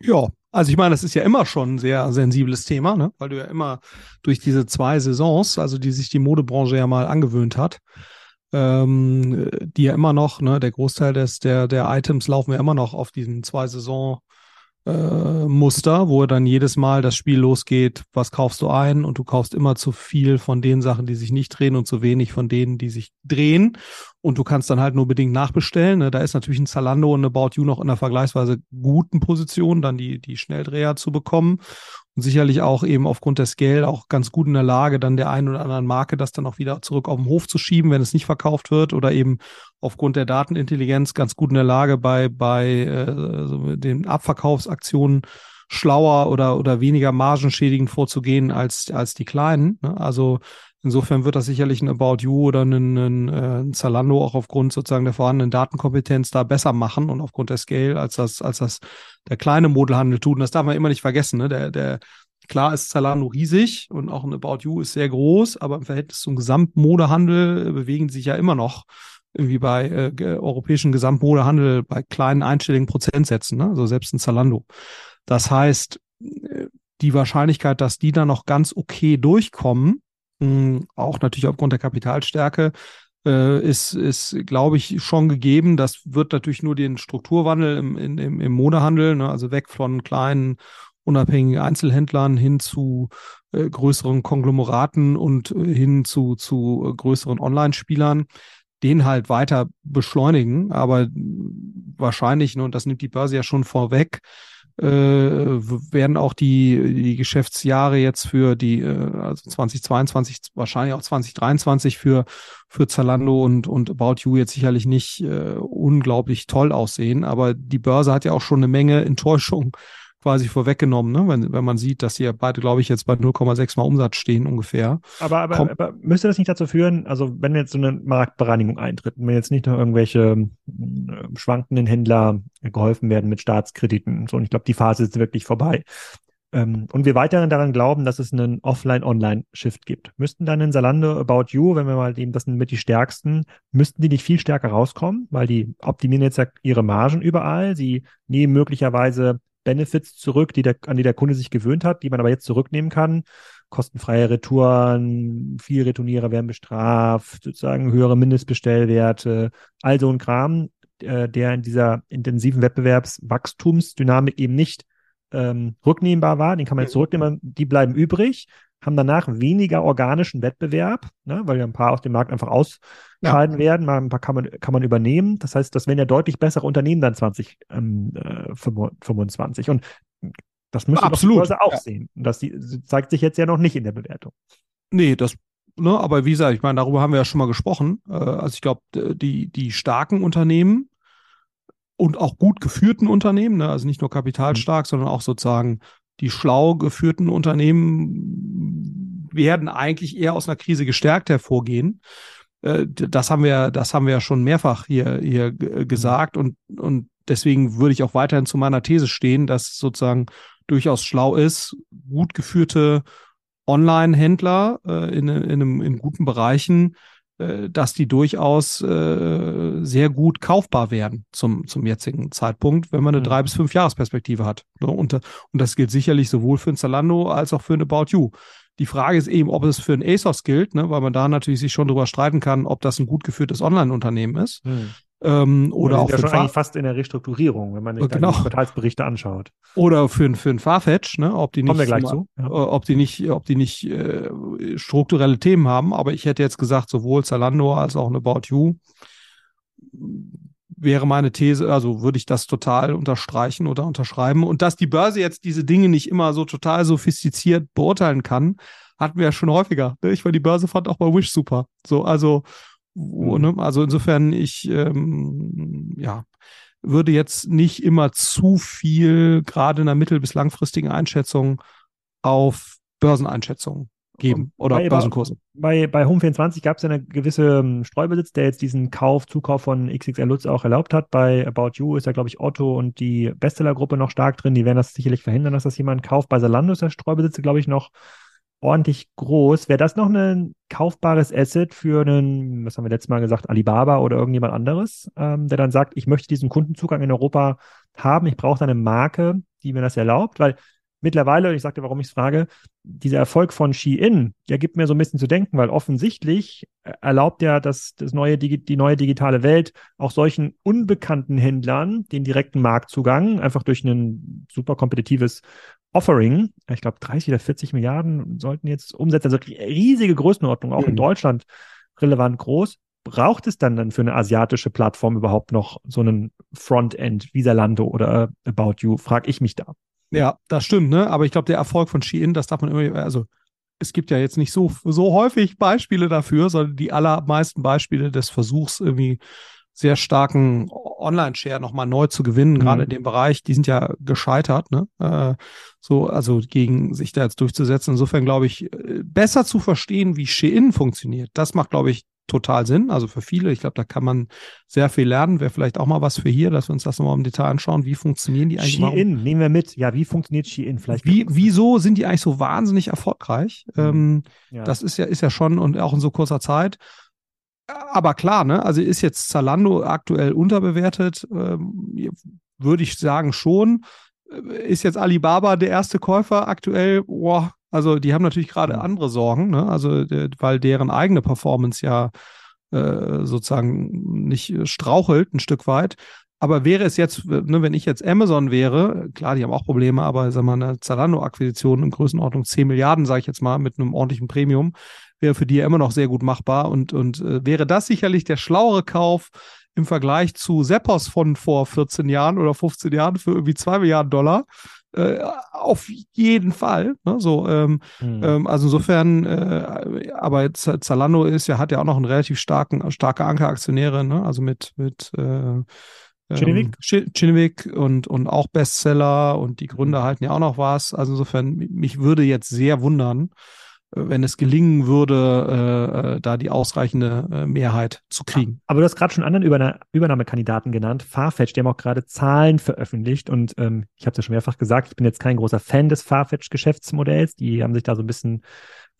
Ja, also ich meine, das ist ja immer schon ein sehr sensibles Thema, ne? weil du ja immer durch diese zwei Saisons, also die sich die Modebranche ja mal angewöhnt hat, ähm, die ja immer noch, ne, der Großteil des, der, der Items laufen ja immer noch auf diesen zwei Saison äh, Muster, wo dann jedes Mal das Spiel losgeht, was kaufst du ein und du kaufst immer zu viel von den Sachen, die sich nicht drehen und zu wenig von denen, die sich drehen und du kannst dann halt nur bedingt nachbestellen. Ne? Da ist natürlich ein Zalando und eine About You noch in einer vergleichsweise guten Position, dann die, die Schnelldreher zu bekommen und sicherlich auch eben aufgrund der Scale auch ganz gut in der Lage, dann der einen oder anderen Marke das dann auch wieder zurück auf den Hof zu schieben, wenn es nicht verkauft wird oder eben aufgrund der Datenintelligenz ganz gut in der Lage, bei, bei äh, den Abverkaufsaktionen schlauer oder, oder weniger margenschädigend vorzugehen als, als die kleinen. Ne? Also insofern wird das sicherlich ein About You oder ein, äh, ein Zalando auch aufgrund sozusagen der vorhandenen Datenkompetenz da besser machen und aufgrund der Scale, als das, als das der kleine Modelhandel tut. Und das darf man immer nicht vergessen. Ne? Der, der, klar ist Zalando riesig und auch ein About You ist sehr groß, aber im Verhältnis zum Gesamtmodehandel bewegen sich ja immer noch irgendwie bei äh, europäischen Gesamtmodehandel bei kleinen einstelligen Prozentsätzen, ne? also selbst ein Zalando. Das heißt, äh, die Wahrscheinlichkeit, dass die da noch ganz okay durchkommen, mh, auch natürlich aufgrund der Kapitalstärke, äh, ist, ist glaube ich, schon gegeben. Das wird natürlich nur den Strukturwandel im, im, im Modehandel, ne? also weg von kleinen unabhängigen Einzelhändlern hin zu äh, größeren Konglomeraten und äh, hin zu, zu äh, größeren Online-Spielern den halt weiter beschleunigen. Aber wahrscheinlich, ne, und das nimmt die Börse ja schon vorweg, äh, werden auch die, die Geschäftsjahre jetzt für die, äh, also 2022, wahrscheinlich auch 2023 für, für Zalando und, und About You jetzt sicherlich nicht äh, unglaublich toll aussehen. Aber die Börse hat ja auch schon eine Menge Enttäuschung quasi vorweggenommen, ne? wenn, wenn man sieht, dass sie ja beide, glaube ich, jetzt bei 0,6 mal Umsatz stehen ungefähr. Aber, aber, aber, müsste das nicht dazu führen, also wenn jetzt so eine Marktbereinigung eintritt, wenn jetzt nicht nur irgendwelche äh, schwankenden Händler geholfen werden mit Staatskrediten, so, und ich glaube, die Phase ist wirklich vorbei. Ähm, und wir weiterhin daran glauben, dass es einen Offline-Online-Shift gibt. Müssten dann in Salando About You, wenn wir mal eben, das sind mit die stärksten, müssten die nicht viel stärker rauskommen, weil die optimieren jetzt ja ihre Margen überall. Sie nehmen möglicherweise Benefits zurück, die der, an die der Kunde sich gewöhnt hat, die man aber jetzt zurücknehmen kann. Kostenfreie Retouren, viel Retournierer werden bestraft, sozusagen höhere Mindestbestellwerte, all so ein Kram, äh, der in dieser intensiven Wettbewerbswachstumsdynamik eben nicht ähm, rücknehmbar war. Den kann man jetzt mhm. zurücknehmen, die bleiben übrig haben danach weniger organischen Wettbewerb, ne, weil ja ein paar aus dem Markt einfach ausscheiden ja. werden, mal ein paar kann man, kann man übernehmen. Das heißt, das wären ja deutlich bessere Unternehmen dann 2025. Ähm, äh, Und das müsste Absolut. Börse auch ja. sehen. Und das zeigt sich jetzt ja noch nicht in der Bewertung. Nee, das Ne, aber wie gesagt, ich meine, darüber haben wir ja schon mal gesprochen. Äh, also ich glaube, die, die starken Unternehmen und auch gut geführten Unternehmen, ne, also nicht nur kapitalstark, mhm. sondern auch sozusagen die schlau geführten Unternehmen werden eigentlich eher aus einer Krise gestärkt hervorgehen. Äh, das haben wir, das haben wir ja schon mehrfach hier, hier gesagt und, und deswegen würde ich auch weiterhin zu meiner These stehen, dass sozusagen durchaus schlau ist, gut geführte Online-Händler äh, in, in, in guten Bereichen äh, dass die durchaus äh, sehr gut kaufbar werden zum, zum jetzigen Zeitpunkt, wenn man eine mhm. drei bis fünf Jahresperspektive hat. Ne? Und, und das gilt sicherlich sowohl für ein Zalando als auch für ein About You. Die Frage ist eben, ob es für ein ASOS gilt, ne? weil man da natürlich sich schon drüber streiten kann, ob das ein gut geführtes Online-Unternehmen ist. Mhm. Ähm, oder auch ja schon eigentlich fast in der Restrukturierung, wenn man sich genau. die Quartalsberichte anschaut. Oder für, für ein Farfetch, ne, ob die nicht, wir gleich zu. Ja. Äh, ob die nicht, ob die nicht äh, strukturelle Themen haben. Aber ich hätte jetzt gesagt, sowohl Zalando als auch ein About You wäre meine These, also würde ich das total unterstreichen oder unterschreiben. Und dass die Börse jetzt diese Dinge nicht immer so total sophistiziert beurteilen kann, hatten wir ja schon häufiger. Ne? Ich war die Börse fand auch bei Wish super. So, also mhm. ne? Also insofern, ich ähm, ja, würde jetzt nicht immer zu viel, gerade in der mittel- bis langfristigen Einschätzung, auf Börseneinschätzungen geben oder bei, Börsenkurse. Bei, bei Home24 gab es ja eine gewisse ähm, Streubesitz, der jetzt diesen Kauf, Zukauf von XXL Lutz auch erlaubt hat. Bei About You ist ja, glaube ich, Otto und die Bestseller-Gruppe noch stark drin. Die werden das sicherlich verhindern, dass das jemand kauft. Bei Zalando ist der Streubesitz, glaube ich, noch ordentlich groß. Wäre das noch ein kaufbares Asset für einen, was haben wir letztes Mal gesagt, Alibaba oder irgendjemand anderes, ähm, der dann sagt, ich möchte diesen Kundenzugang in Europa haben, ich brauche eine Marke, die mir das erlaubt, weil mittlerweile, ich sagte, warum ich es frage, dieser Erfolg von Shein, der gibt mir so ein bisschen zu denken, weil offensichtlich erlaubt ja das, das neue, die neue digitale Welt auch solchen unbekannten Händlern den direkten Marktzugang, einfach durch ein super kompetitives Offering, ich glaube 30 oder 40 Milliarden sollten jetzt umsetzen, also riesige Größenordnung, auch mhm. in Deutschland relevant groß. Braucht es dann dann für eine asiatische Plattform überhaupt noch so einen Frontend wie Zalando oder About You, frage ich mich da. Ja, das stimmt, ne? Aber ich glaube, der Erfolg von Shein, das darf man immer, also es gibt ja jetzt nicht so, so häufig Beispiele dafür, sondern die allermeisten Beispiele des Versuchs irgendwie sehr starken Online-Share nochmal neu zu gewinnen, mhm. gerade in dem Bereich, die sind ja gescheitert, ne? Äh, so, also gegen sich da jetzt durchzusetzen. Insofern glaube ich, äh, besser zu verstehen, wie Shein funktioniert. Das macht, glaube ich, total Sinn. Also für viele, ich glaube, da kann man sehr viel lernen. Wäre vielleicht auch mal was für hier, dass wir uns das nochmal im Detail anschauen. Wie funktionieren die eigentlich? Shein, nehmen wir mit. Ja, wie funktioniert Shein? Vielleicht. Wie, wieso sind die eigentlich so wahnsinnig erfolgreich? Mhm. Ähm, ja. Das ist ja, ist ja schon und auch in so kurzer Zeit aber klar, ne? Also ist jetzt Zalando aktuell unterbewertet? Ähm, würde ich sagen schon. Äh, ist jetzt Alibaba der erste Käufer aktuell? Boah, also die haben natürlich gerade andere Sorgen, ne? Also weil deren eigene Performance ja äh, sozusagen nicht strauchelt ein Stück weit. Aber wäre es jetzt, ne, wenn ich jetzt Amazon wäre, klar, die haben auch Probleme, aber sag mal, eine Zalando-Akquisition in Größenordnung 10 Milliarden, sage ich jetzt mal, mit einem ordentlichen Premium, wäre für die ja immer noch sehr gut machbar und, und äh, wäre das sicherlich der schlauere Kauf im Vergleich zu Seppos von vor 14 Jahren oder 15 Jahren für irgendwie 2 Milliarden Dollar. Äh, auf jeden Fall. Ne? So, ähm, mhm. ähm, also insofern, äh, aber Zalando ist ja, hat ja auch noch einen relativ starken, starke Ankeraktionäre, ne? also mit, mit äh, Chinevik? Ähm, und, und auch Bestseller und die Gründer mhm. halten ja auch noch was. Also insofern, mich würde jetzt sehr wundern, wenn es gelingen würde, äh, äh, da die ausreichende äh, Mehrheit zu kriegen. Aber du hast gerade schon anderen Überna Übernahmekandidaten genannt. Farfetch, die haben auch gerade Zahlen veröffentlicht und ähm, ich habe es ja schon mehrfach gesagt, ich bin jetzt kein großer Fan des Farfetch-Geschäftsmodells. Die haben sich da so ein bisschen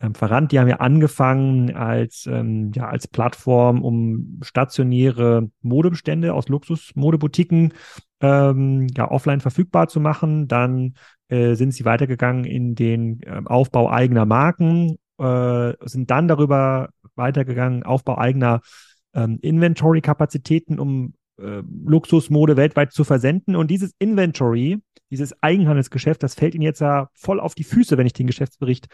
ähm, verrannt. Die haben ja angefangen als, ähm, ja, als Plattform, um stationäre Modebestände aus Luxusmodeboutiquen ähm, ja, offline verfügbar zu machen. Dann äh, sind sie weitergegangen in den äh, Aufbau eigener Marken, äh, sind dann darüber weitergegangen, Aufbau eigener ähm, Inventory-Kapazitäten, um äh, Luxusmode weltweit zu versenden. Und dieses Inventory, dieses Eigenhandelsgeschäft, das fällt ihnen jetzt ja voll auf die Füße, wenn ich den Geschäftsbericht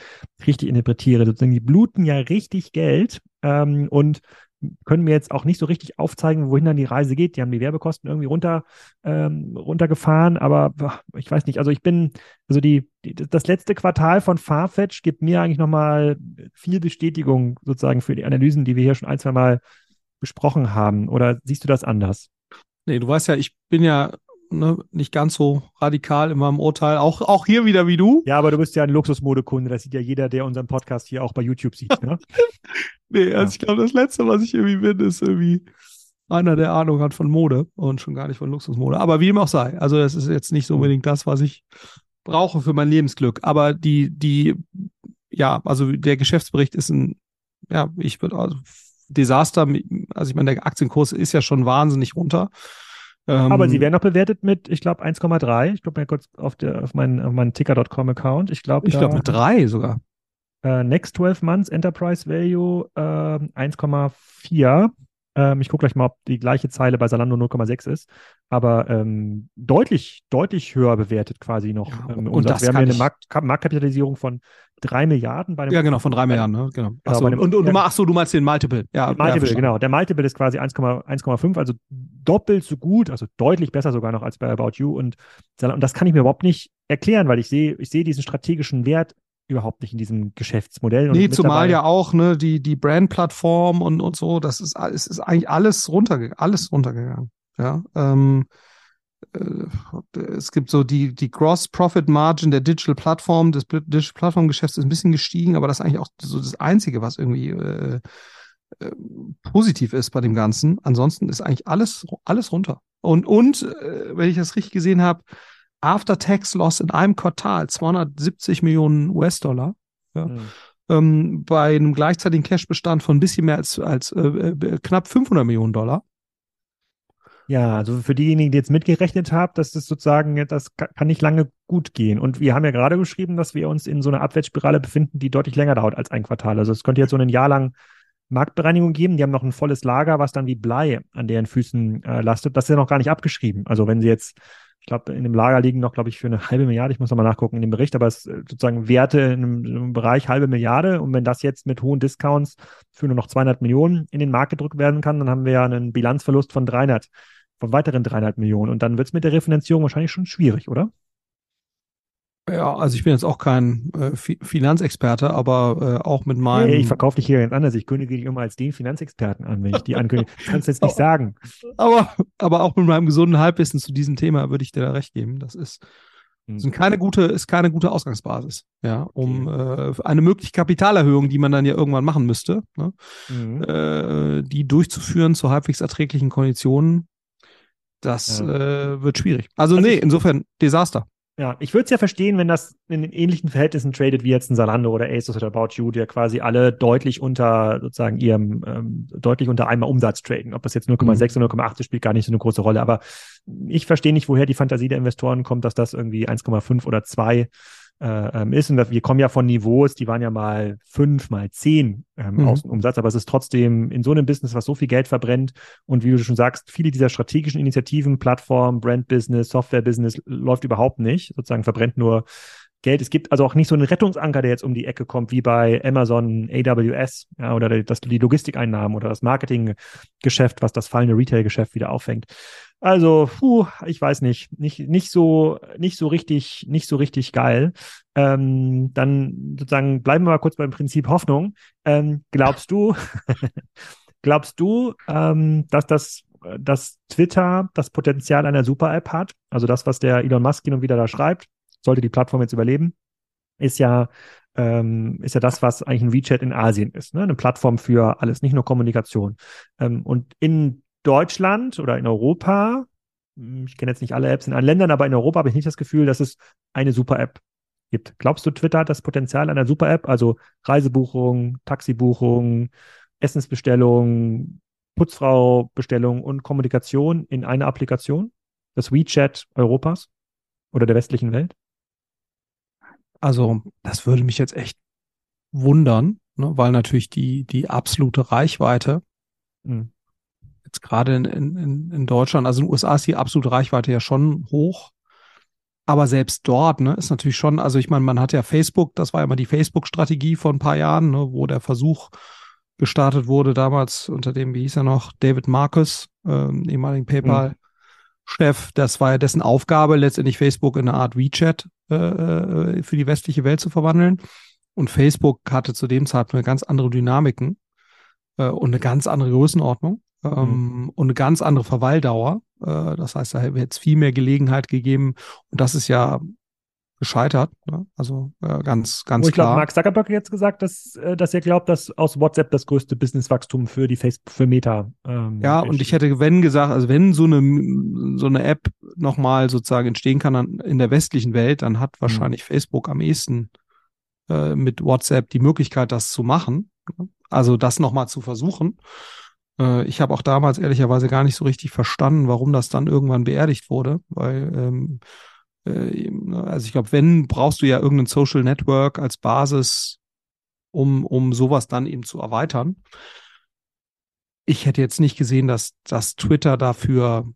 richtig interpretiere. Sozusagen, die bluten ja richtig Geld ähm, und können mir jetzt auch nicht so richtig aufzeigen, wohin dann die Reise geht. Die haben die Werbekosten irgendwie runter, ähm, runtergefahren, aber ich weiß nicht. Also ich bin, also die, die, das letzte Quartal von Farfetch gibt mir eigentlich nochmal viel Bestätigung sozusagen für die Analysen, die wir hier schon ein, zwei Mal besprochen haben. Oder siehst du das anders? Nee, du weißt ja, ich bin ja ne, nicht ganz so radikal in meinem Urteil. Auch, auch hier wieder wie du. Ja, aber du bist ja ein Luxusmodekunde. Das sieht ja jeder, der unseren Podcast hier auch bei YouTube sieht. Ne? nee, also ja. ich glaube, das Letzte, was ich irgendwie bin, ist irgendwie einer, der Ahnung hat von Mode und schon gar nicht von Luxusmode. Aber wie dem auch sei. Also, das ist jetzt nicht so unbedingt das, was ich brauche für mein Lebensglück. Aber die, die, ja, also der Geschäftsbericht ist ein, ja, ich würde also Desaster, also ich meine, der Aktienkurs ist ja schon wahnsinnig runter. Ähm, Aber sie werden noch bewertet mit, ich glaube, 1,3. Ich gucke mal kurz auf, der, auf meinen, auf meinen Ticker.com-Account. Ich glaube, ich glaube mit 3 sogar. Äh, Next 12 Months Enterprise Value äh, 1,4. Ähm, ich gucke gleich mal, ob die gleiche Zeile bei Salando 0,6 ist. Aber ähm, deutlich, deutlich höher bewertet quasi noch. Ja, ähm, und das wir haben hier eine Markt Marktkapitalisierung von drei Milliarden bei dem. Ja, genau, von drei Milliarden, ne? genau. genau achso, dem, und, und, ja, achso, du meinst den Multiple. Ja, Multiple, ja, genau. Der Multiple ist quasi 1,5, also doppelt so gut, also deutlich besser sogar noch als bei About You. Und, und das kann ich mir überhaupt nicht erklären, weil ich sehe, ich sehe diesen strategischen Wert überhaupt nicht in diesem Geschäftsmodell. Und nee, zumal ja auch ne, die, die Brand-Plattform und, und so, das ist, es ist eigentlich alles runtergegangen, alles runtergegangen. Ja, ähm, äh, es gibt so die, die Gross Profit Margin der Digital Plattform, des Digital Plattform Geschäfts ist ein bisschen gestiegen, aber das ist eigentlich auch so das Einzige, was irgendwie äh, äh, positiv ist bei dem Ganzen. Ansonsten ist eigentlich alles, alles runter. Und, und äh, wenn ich das richtig gesehen habe, After-Tax-Loss in einem Quartal 270 Millionen US-Dollar. Ja. Mhm. Ähm, bei einem gleichzeitigen Cash-Bestand von ein bisschen mehr als, als äh, äh knapp 500 Millionen Dollar. Ja, also für diejenigen, die jetzt mitgerechnet haben, das sozusagen, das kann nicht lange gut gehen. Und wir haben ja gerade beschrieben, dass wir uns in so einer Abwärtsspirale befinden, die deutlich länger dauert als ein Quartal. Also es könnte jetzt so ein Jahr lang Marktbereinigung geben. Die haben noch ein volles Lager, was dann wie Blei an deren Füßen äh, lastet. Das ist ja noch gar nicht abgeschrieben. Also wenn sie jetzt, ich glaube, in dem Lager liegen noch, glaube ich, für eine halbe Milliarde, ich muss nochmal nachgucken in dem Bericht, aber es ist sozusagen Werte in einem, in einem, Bereich halbe Milliarde. Und wenn das jetzt mit hohen Discounts für nur noch 200 Millionen in den Markt gedrückt werden kann, dann haben wir ja einen Bilanzverlust von 300 von weiteren dreieinhalb Millionen. Und dann wird es mit der Refinanzierung wahrscheinlich schon schwierig, oder? Ja, also ich bin jetzt auch kein äh, Finanzexperte, aber äh, auch mit meinem. Hey, ich verkaufe dich hier ganz anders. Ich kündige dich immer als den Finanzexperten an, wenn ich die ankündige. Das kannst du jetzt nicht sagen. Aber, aber auch mit meinem gesunden Halbwissen zu diesem Thema würde ich dir da recht geben. Das ist, hm. sind keine gute, ist keine gute Ausgangsbasis, ja, um okay. äh, eine mögliche Kapitalerhöhung, die man dann ja irgendwann machen müsste, ne, mhm. äh, die durchzuführen zu halbwegs erträglichen Konditionen, das ja. äh, wird schwierig. Also, also nee, insofern Desaster. Ja, ich würde es ja verstehen, wenn das in ähnlichen Verhältnissen tradet wie jetzt ein Salando oder Asus oder About You, der quasi alle deutlich unter sozusagen ihrem, ähm, deutlich unter einmal Umsatz traden. Ob das jetzt 0,6 mhm. oder 0,8 ist, spielt gar nicht so eine große Rolle. Aber ich verstehe nicht, woher die Fantasie der Investoren kommt, dass das irgendwie 1,5 oder 2 äh, ähm, ist. Und wir kommen ja von Niveaus, die waren ja mal fünf, mal zehn ähm, mhm. Außenumsatz, aber es ist trotzdem in so einem Business, was so viel Geld verbrennt und wie du schon sagst, viele dieser strategischen Initiativen, Plattform, Brand Business, Software Business läuft überhaupt nicht, sozusagen verbrennt nur Geld. Es gibt also auch nicht so einen Rettungsanker, der jetzt um die Ecke kommt, wie bei Amazon, AWS, ja, oder das, die Logistikeinnahmen oder das Marketinggeschäft, was das fallende Retail-Geschäft wieder auffängt. Also, puh, ich weiß nicht, nicht, nicht so, nicht so richtig, nicht so richtig geil. Ähm, dann sozusagen bleiben wir mal kurz beim Prinzip Hoffnung. Ähm, glaubst du, glaubst du, ähm, dass das, dass Twitter das Potenzial einer Super-App hat? Also das, was der Elon Musk hin und wieder da schreibt, sollte die Plattform jetzt überleben, ist ja ähm, ist ja das, was eigentlich ein WeChat in Asien ist, ne? eine Plattform für alles, nicht nur Kommunikation. Ähm, und in Deutschland oder in Europa, hm, ich kenne jetzt nicht alle Apps in allen Ländern, aber in Europa habe ich nicht das Gefühl, dass es eine Super-App gibt. Glaubst du, Twitter hat das Potenzial einer Super-App, also Reisebuchung, Taxibuchung, Essensbestellung, Putzfraubestellung und Kommunikation in einer Applikation? Das WeChat Europas oder der westlichen Welt? Also, das würde mich jetzt echt wundern, ne, weil natürlich die, die absolute Reichweite, mhm. Jetzt gerade in, in, in Deutschland, also in den USA ist die absolute Reichweite ja schon hoch. Aber selbst dort, ne, ist natürlich schon, also ich meine, man hat ja Facebook, das war ja immer die Facebook-Strategie vor ein paar Jahren, ne, wo der Versuch gestartet wurde, damals unter dem, wie hieß er noch, David Marcus, ähm, ehemaligen mhm. PayPal, Chef, das war ja dessen Aufgabe, letztendlich Facebook in eine Art WeChat äh, äh, für die westliche Welt zu verwandeln. Und Facebook hatte zu dem Zeitpunkt ganz andere Dynamiken äh, und eine ganz andere Größenordnung ähm, mhm. und eine ganz andere Verweildauer. Äh, das heißt, da hätte es viel mehr Gelegenheit gegeben. Und das ist ja gescheitert. Ne? Also äh, ganz, ganz ich klar. Ich glaube, Mark Zuckerberg hat jetzt gesagt, dass, äh, dass er glaubt, dass aus WhatsApp das größte Businesswachstum für die Facebook, für Meta. Ähm, ja, und ich hätte, wenn gesagt, also wenn so eine, so eine App nochmal sozusagen entstehen kann in der westlichen Welt, dann hat mhm. wahrscheinlich mhm. Facebook am ehesten äh, mit WhatsApp die Möglichkeit, das zu machen. Also das nochmal zu versuchen. Äh, ich habe auch damals ehrlicherweise gar nicht so richtig verstanden, warum das dann irgendwann beerdigt wurde, weil ähm, äh, also ich glaube, wenn, brauchst du ja irgendein Social Network als Basis, um, um sowas dann eben zu erweitern. Ich hätte jetzt nicht gesehen, dass, dass Twitter dafür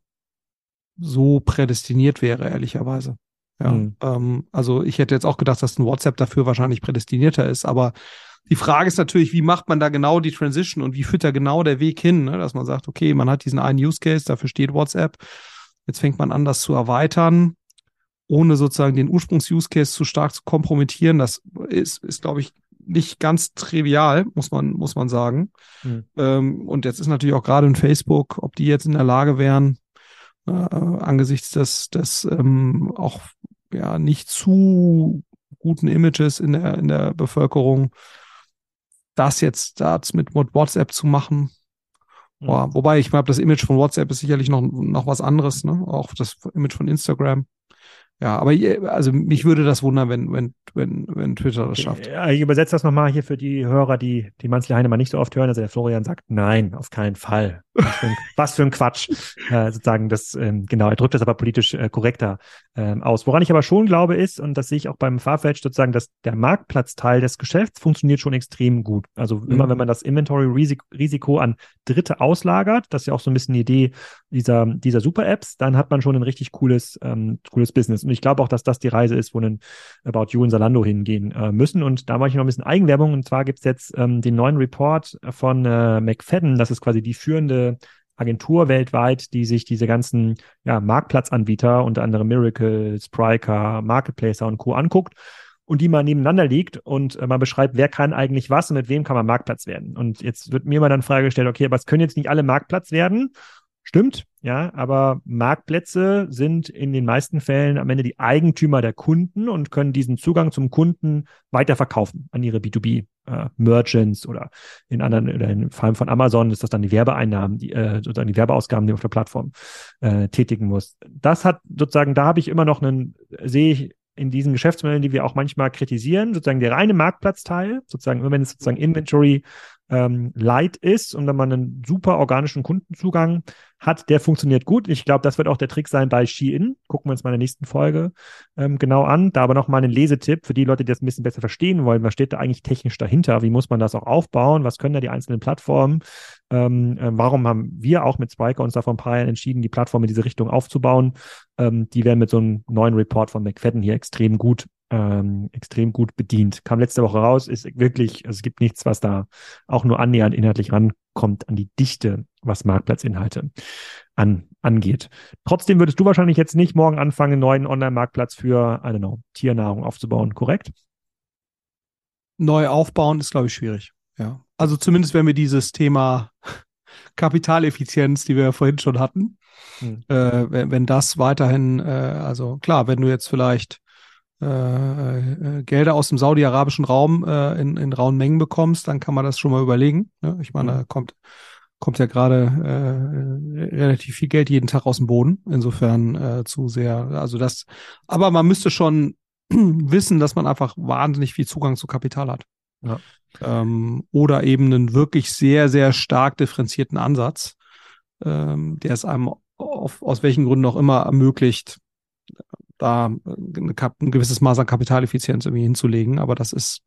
so prädestiniert wäre, ehrlicherweise. Ja, mhm. ähm, also ich hätte jetzt auch gedacht, dass ein WhatsApp dafür wahrscheinlich prädestinierter ist, aber die Frage ist natürlich, wie macht man da genau die Transition und wie führt da genau der Weg hin, ne? dass man sagt, okay, man hat diesen einen Use Case, dafür steht WhatsApp. Jetzt fängt man an, das zu erweitern ohne sozusagen den Ursprungs-Use-Case zu stark zu kompromittieren. Das ist, ist glaube ich, nicht ganz trivial, muss man, muss man sagen. Mhm. Ähm, und jetzt ist natürlich auch gerade in Facebook, ob die jetzt in der Lage wären, äh, angesichts des, des ähm, auch ja nicht zu guten Images in der, in der Bevölkerung, das jetzt das mit WhatsApp zu machen. Mhm. Boah, wobei ich glaube, das Image von WhatsApp ist sicherlich noch, noch was anderes, ne? Auch das Image von Instagram. Ja, aber also mich würde das wundern, wenn, wenn, wenn, wenn Twitter das schafft. Ja, ich übersetze das nochmal hier für die Hörer, die die Manzli Heinemann nicht so oft hören. Also der Florian sagt, nein, auf keinen Fall. Was für ein, was für ein Quatsch. Äh, sozusagen das, ähm, genau, er drückt das aber politisch äh, korrekter ähm, aus. Woran ich aber schon glaube ist, und das sehe ich auch beim Farfetch sozusagen, dass der Marktplatzteil des Geschäfts funktioniert schon extrem gut. Also mhm. immer, wenn man das Inventory-Risiko an Dritte auslagert, das ist ja auch so ein bisschen die Idee dieser, dieser Super-Apps, dann hat man schon ein richtig cooles, ähm, cooles Business. Und ich glaube auch, dass das die Reise ist, wo ein About You und Salando hingehen äh, müssen. Und da mache ich noch ein bisschen Eigenwerbung. Und zwar gibt es jetzt ähm, den neuen Report von äh, McFadden. Das ist quasi die führende Agentur weltweit, die sich diese ganzen ja, Marktplatzanbieter, unter anderem Miracle, Spryker, Marketplacer und Co. anguckt und die mal nebeneinander liegt und äh, man beschreibt, wer kann eigentlich was und mit wem kann man Marktplatz werden. Und jetzt wird mir mal dann Frage gestellt, okay, aber es können jetzt nicht alle Marktplatz werden. Stimmt, ja, aber Marktplätze sind in den meisten Fällen am Ende die Eigentümer der Kunden und können diesen Zugang zum Kunden weiterverkaufen an ihre B2B äh, oder in anderen, oder im Fall von Amazon ist das dann die Werbeeinnahmen, die äh, sozusagen die Werbeausgaben, die man auf der Plattform äh, tätigen muss. Das hat sozusagen, da habe ich immer noch einen, sehe ich in diesen Geschäftsmodellen, die wir auch manchmal kritisieren, sozusagen der reine Marktplatzteil, sozusagen, wenn es sozusagen Inventory ähm, light ist und wenn man einen super organischen Kundenzugang hat, der funktioniert gut. Ich glaube, das wird auch der Trick sein bei Shein. Gucken wir uns mal in der nächsten Folge ähm, genau an. Da aber noch mal einen Lesetipp für die Leute, die das ein bisschen besser verstehen wollen. Was steht da eigentlich technisch dahinter? Wie muss man das auch aufbauen? Was können da die einzelnen Plattformen? Ähm, äh, warum haben wir auch mit Spiker uns da vor ein paar Jahren entschieden, die Plattform in diese Richtung aufzubauen? Ähm, die werden mit so einem neuen Report von McFadden hier extrem gut ähm, extrem gut bedient. Kam letzte Woche raus, ist wirklich, also es gibt nichts, was da auch nur annähernd inhaltlich rankommt an die Dichte, was Marktplatzinhalte an, angeht. Trotzdem würdest du wahrscheinlich jetzt nicht morgen anfangen, einen neuen Online-Marktplatz für, I don't know, Tiernahrung aufzubauen, korrekt? Neu aufbauen ist, glaube ich, schwierig. Ja. Also zumindest, wenn wir dieses Thema Kapitaleffizienz, die wir ja vorhin schon hatten, hm. äh, wenn, wenn das weiterhin, äh, also klar, wenn du jetzt vielleicht äh, äh, Gelder aus dem saudi-arabischen Raum äh, in, in rauen Mengen bekommst, dann kann man das schon mal überlegen. Ne? Ich meine, da kommt, kommt ja gerade äh, relativ viel Geld jeden Tag aus dem Boden. Insofern äh, zu sehr, also das, aber man müsste schon wissen, dass man einfach wahnsinnig viel Zugang zu Kapital hat. Ja. Ähm, oder eben einen wirklich sehr, sehr stark differenzierten Ansatz, ähm, der es einem auf, aus welchen Gründen auch immer ermöglicht, da eine, ein gewisses Maß an Kapitaleffizienz irgendwie hinzulegen. Aber das ist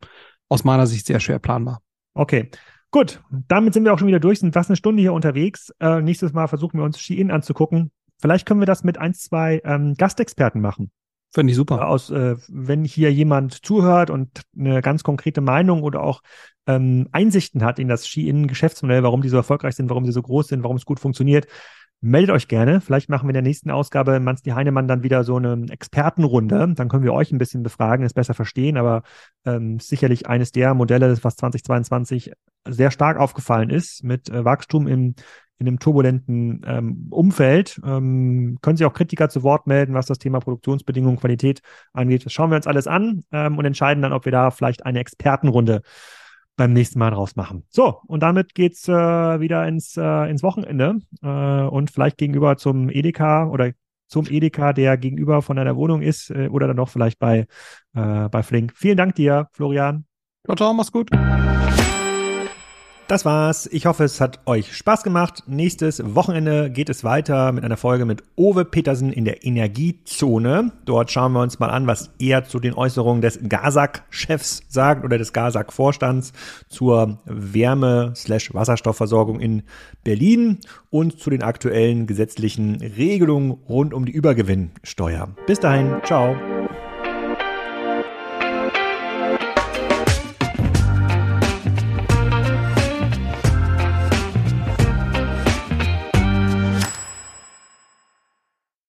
aus meiner Sicht sehr schwer planbar. Okay. Gut, damit sind wir auch schon wieder durch, sind fast eine Stunde hier unterwegs. Äh, nächstes Mal versuchen wir uns Ski-In anzugucken. Vielleicht können wir das mit ein, zwei ähm, Gastexperten machen. Finde ich super. Aus, äh, wenn hier jemand zuhört und eine ganz konkrete Meinung oder auch ähm, Einsichten hat in das Ski-In-Geschäftsmodell, warum die so erfolgreich sind, warum sie so groß sind, warum es gut funktioniert, meldet euch gerne. Vielleicht machen wir in der nächsten Ausgabe Mansti Heinemann dann wieder so eine Expertenrunde. Dann können wir euch ein bisschen befragen, es besser verstehen, aber ähm, sicherlich eines der Modelle, was 2022 sehr stark aufgefallen ist, mit äh, Wachstum im in einem turbulenten ähm, Umfeld. Ähm, können sich auch Kritiker zu Wort melden, was das Thema Produktionsbedingungen, Qualität angeht. Das schauen wir uns alles an ähm, und entscheiden dann, ob wir da vielleicht eine Expertenrunde beim nächsten Mal draus machen. So, und damit geht's äh, wieder ins, äh, ins Wochenende äh, und vielleicht gegenüber zum Edeka oder zum Edeka, der gegenüber von deiner Wohnung ist äh, oder dann noch vielleicht bei, äh, bei Flink. Vielen Dank dir, Florian. Ciao, ciao, mach's gut. Das war's. Ich hoffe, es hat euch Spaß gemacht. Nächstes Wochenende geht es weiter mit einer Folge mit Owe Petersen in der Energiezone. Dort schauen wir uns mal an, was er zu den Äußerungen des GASAG-Chefs sagt oder des GASAG-Vorstands zur Wärme-Wasserstoffversorgung in Berlin und zu den aktuellen gesetzlichen Regelungen rund um die Übergewinnsteuer. Bis dahin, ciao.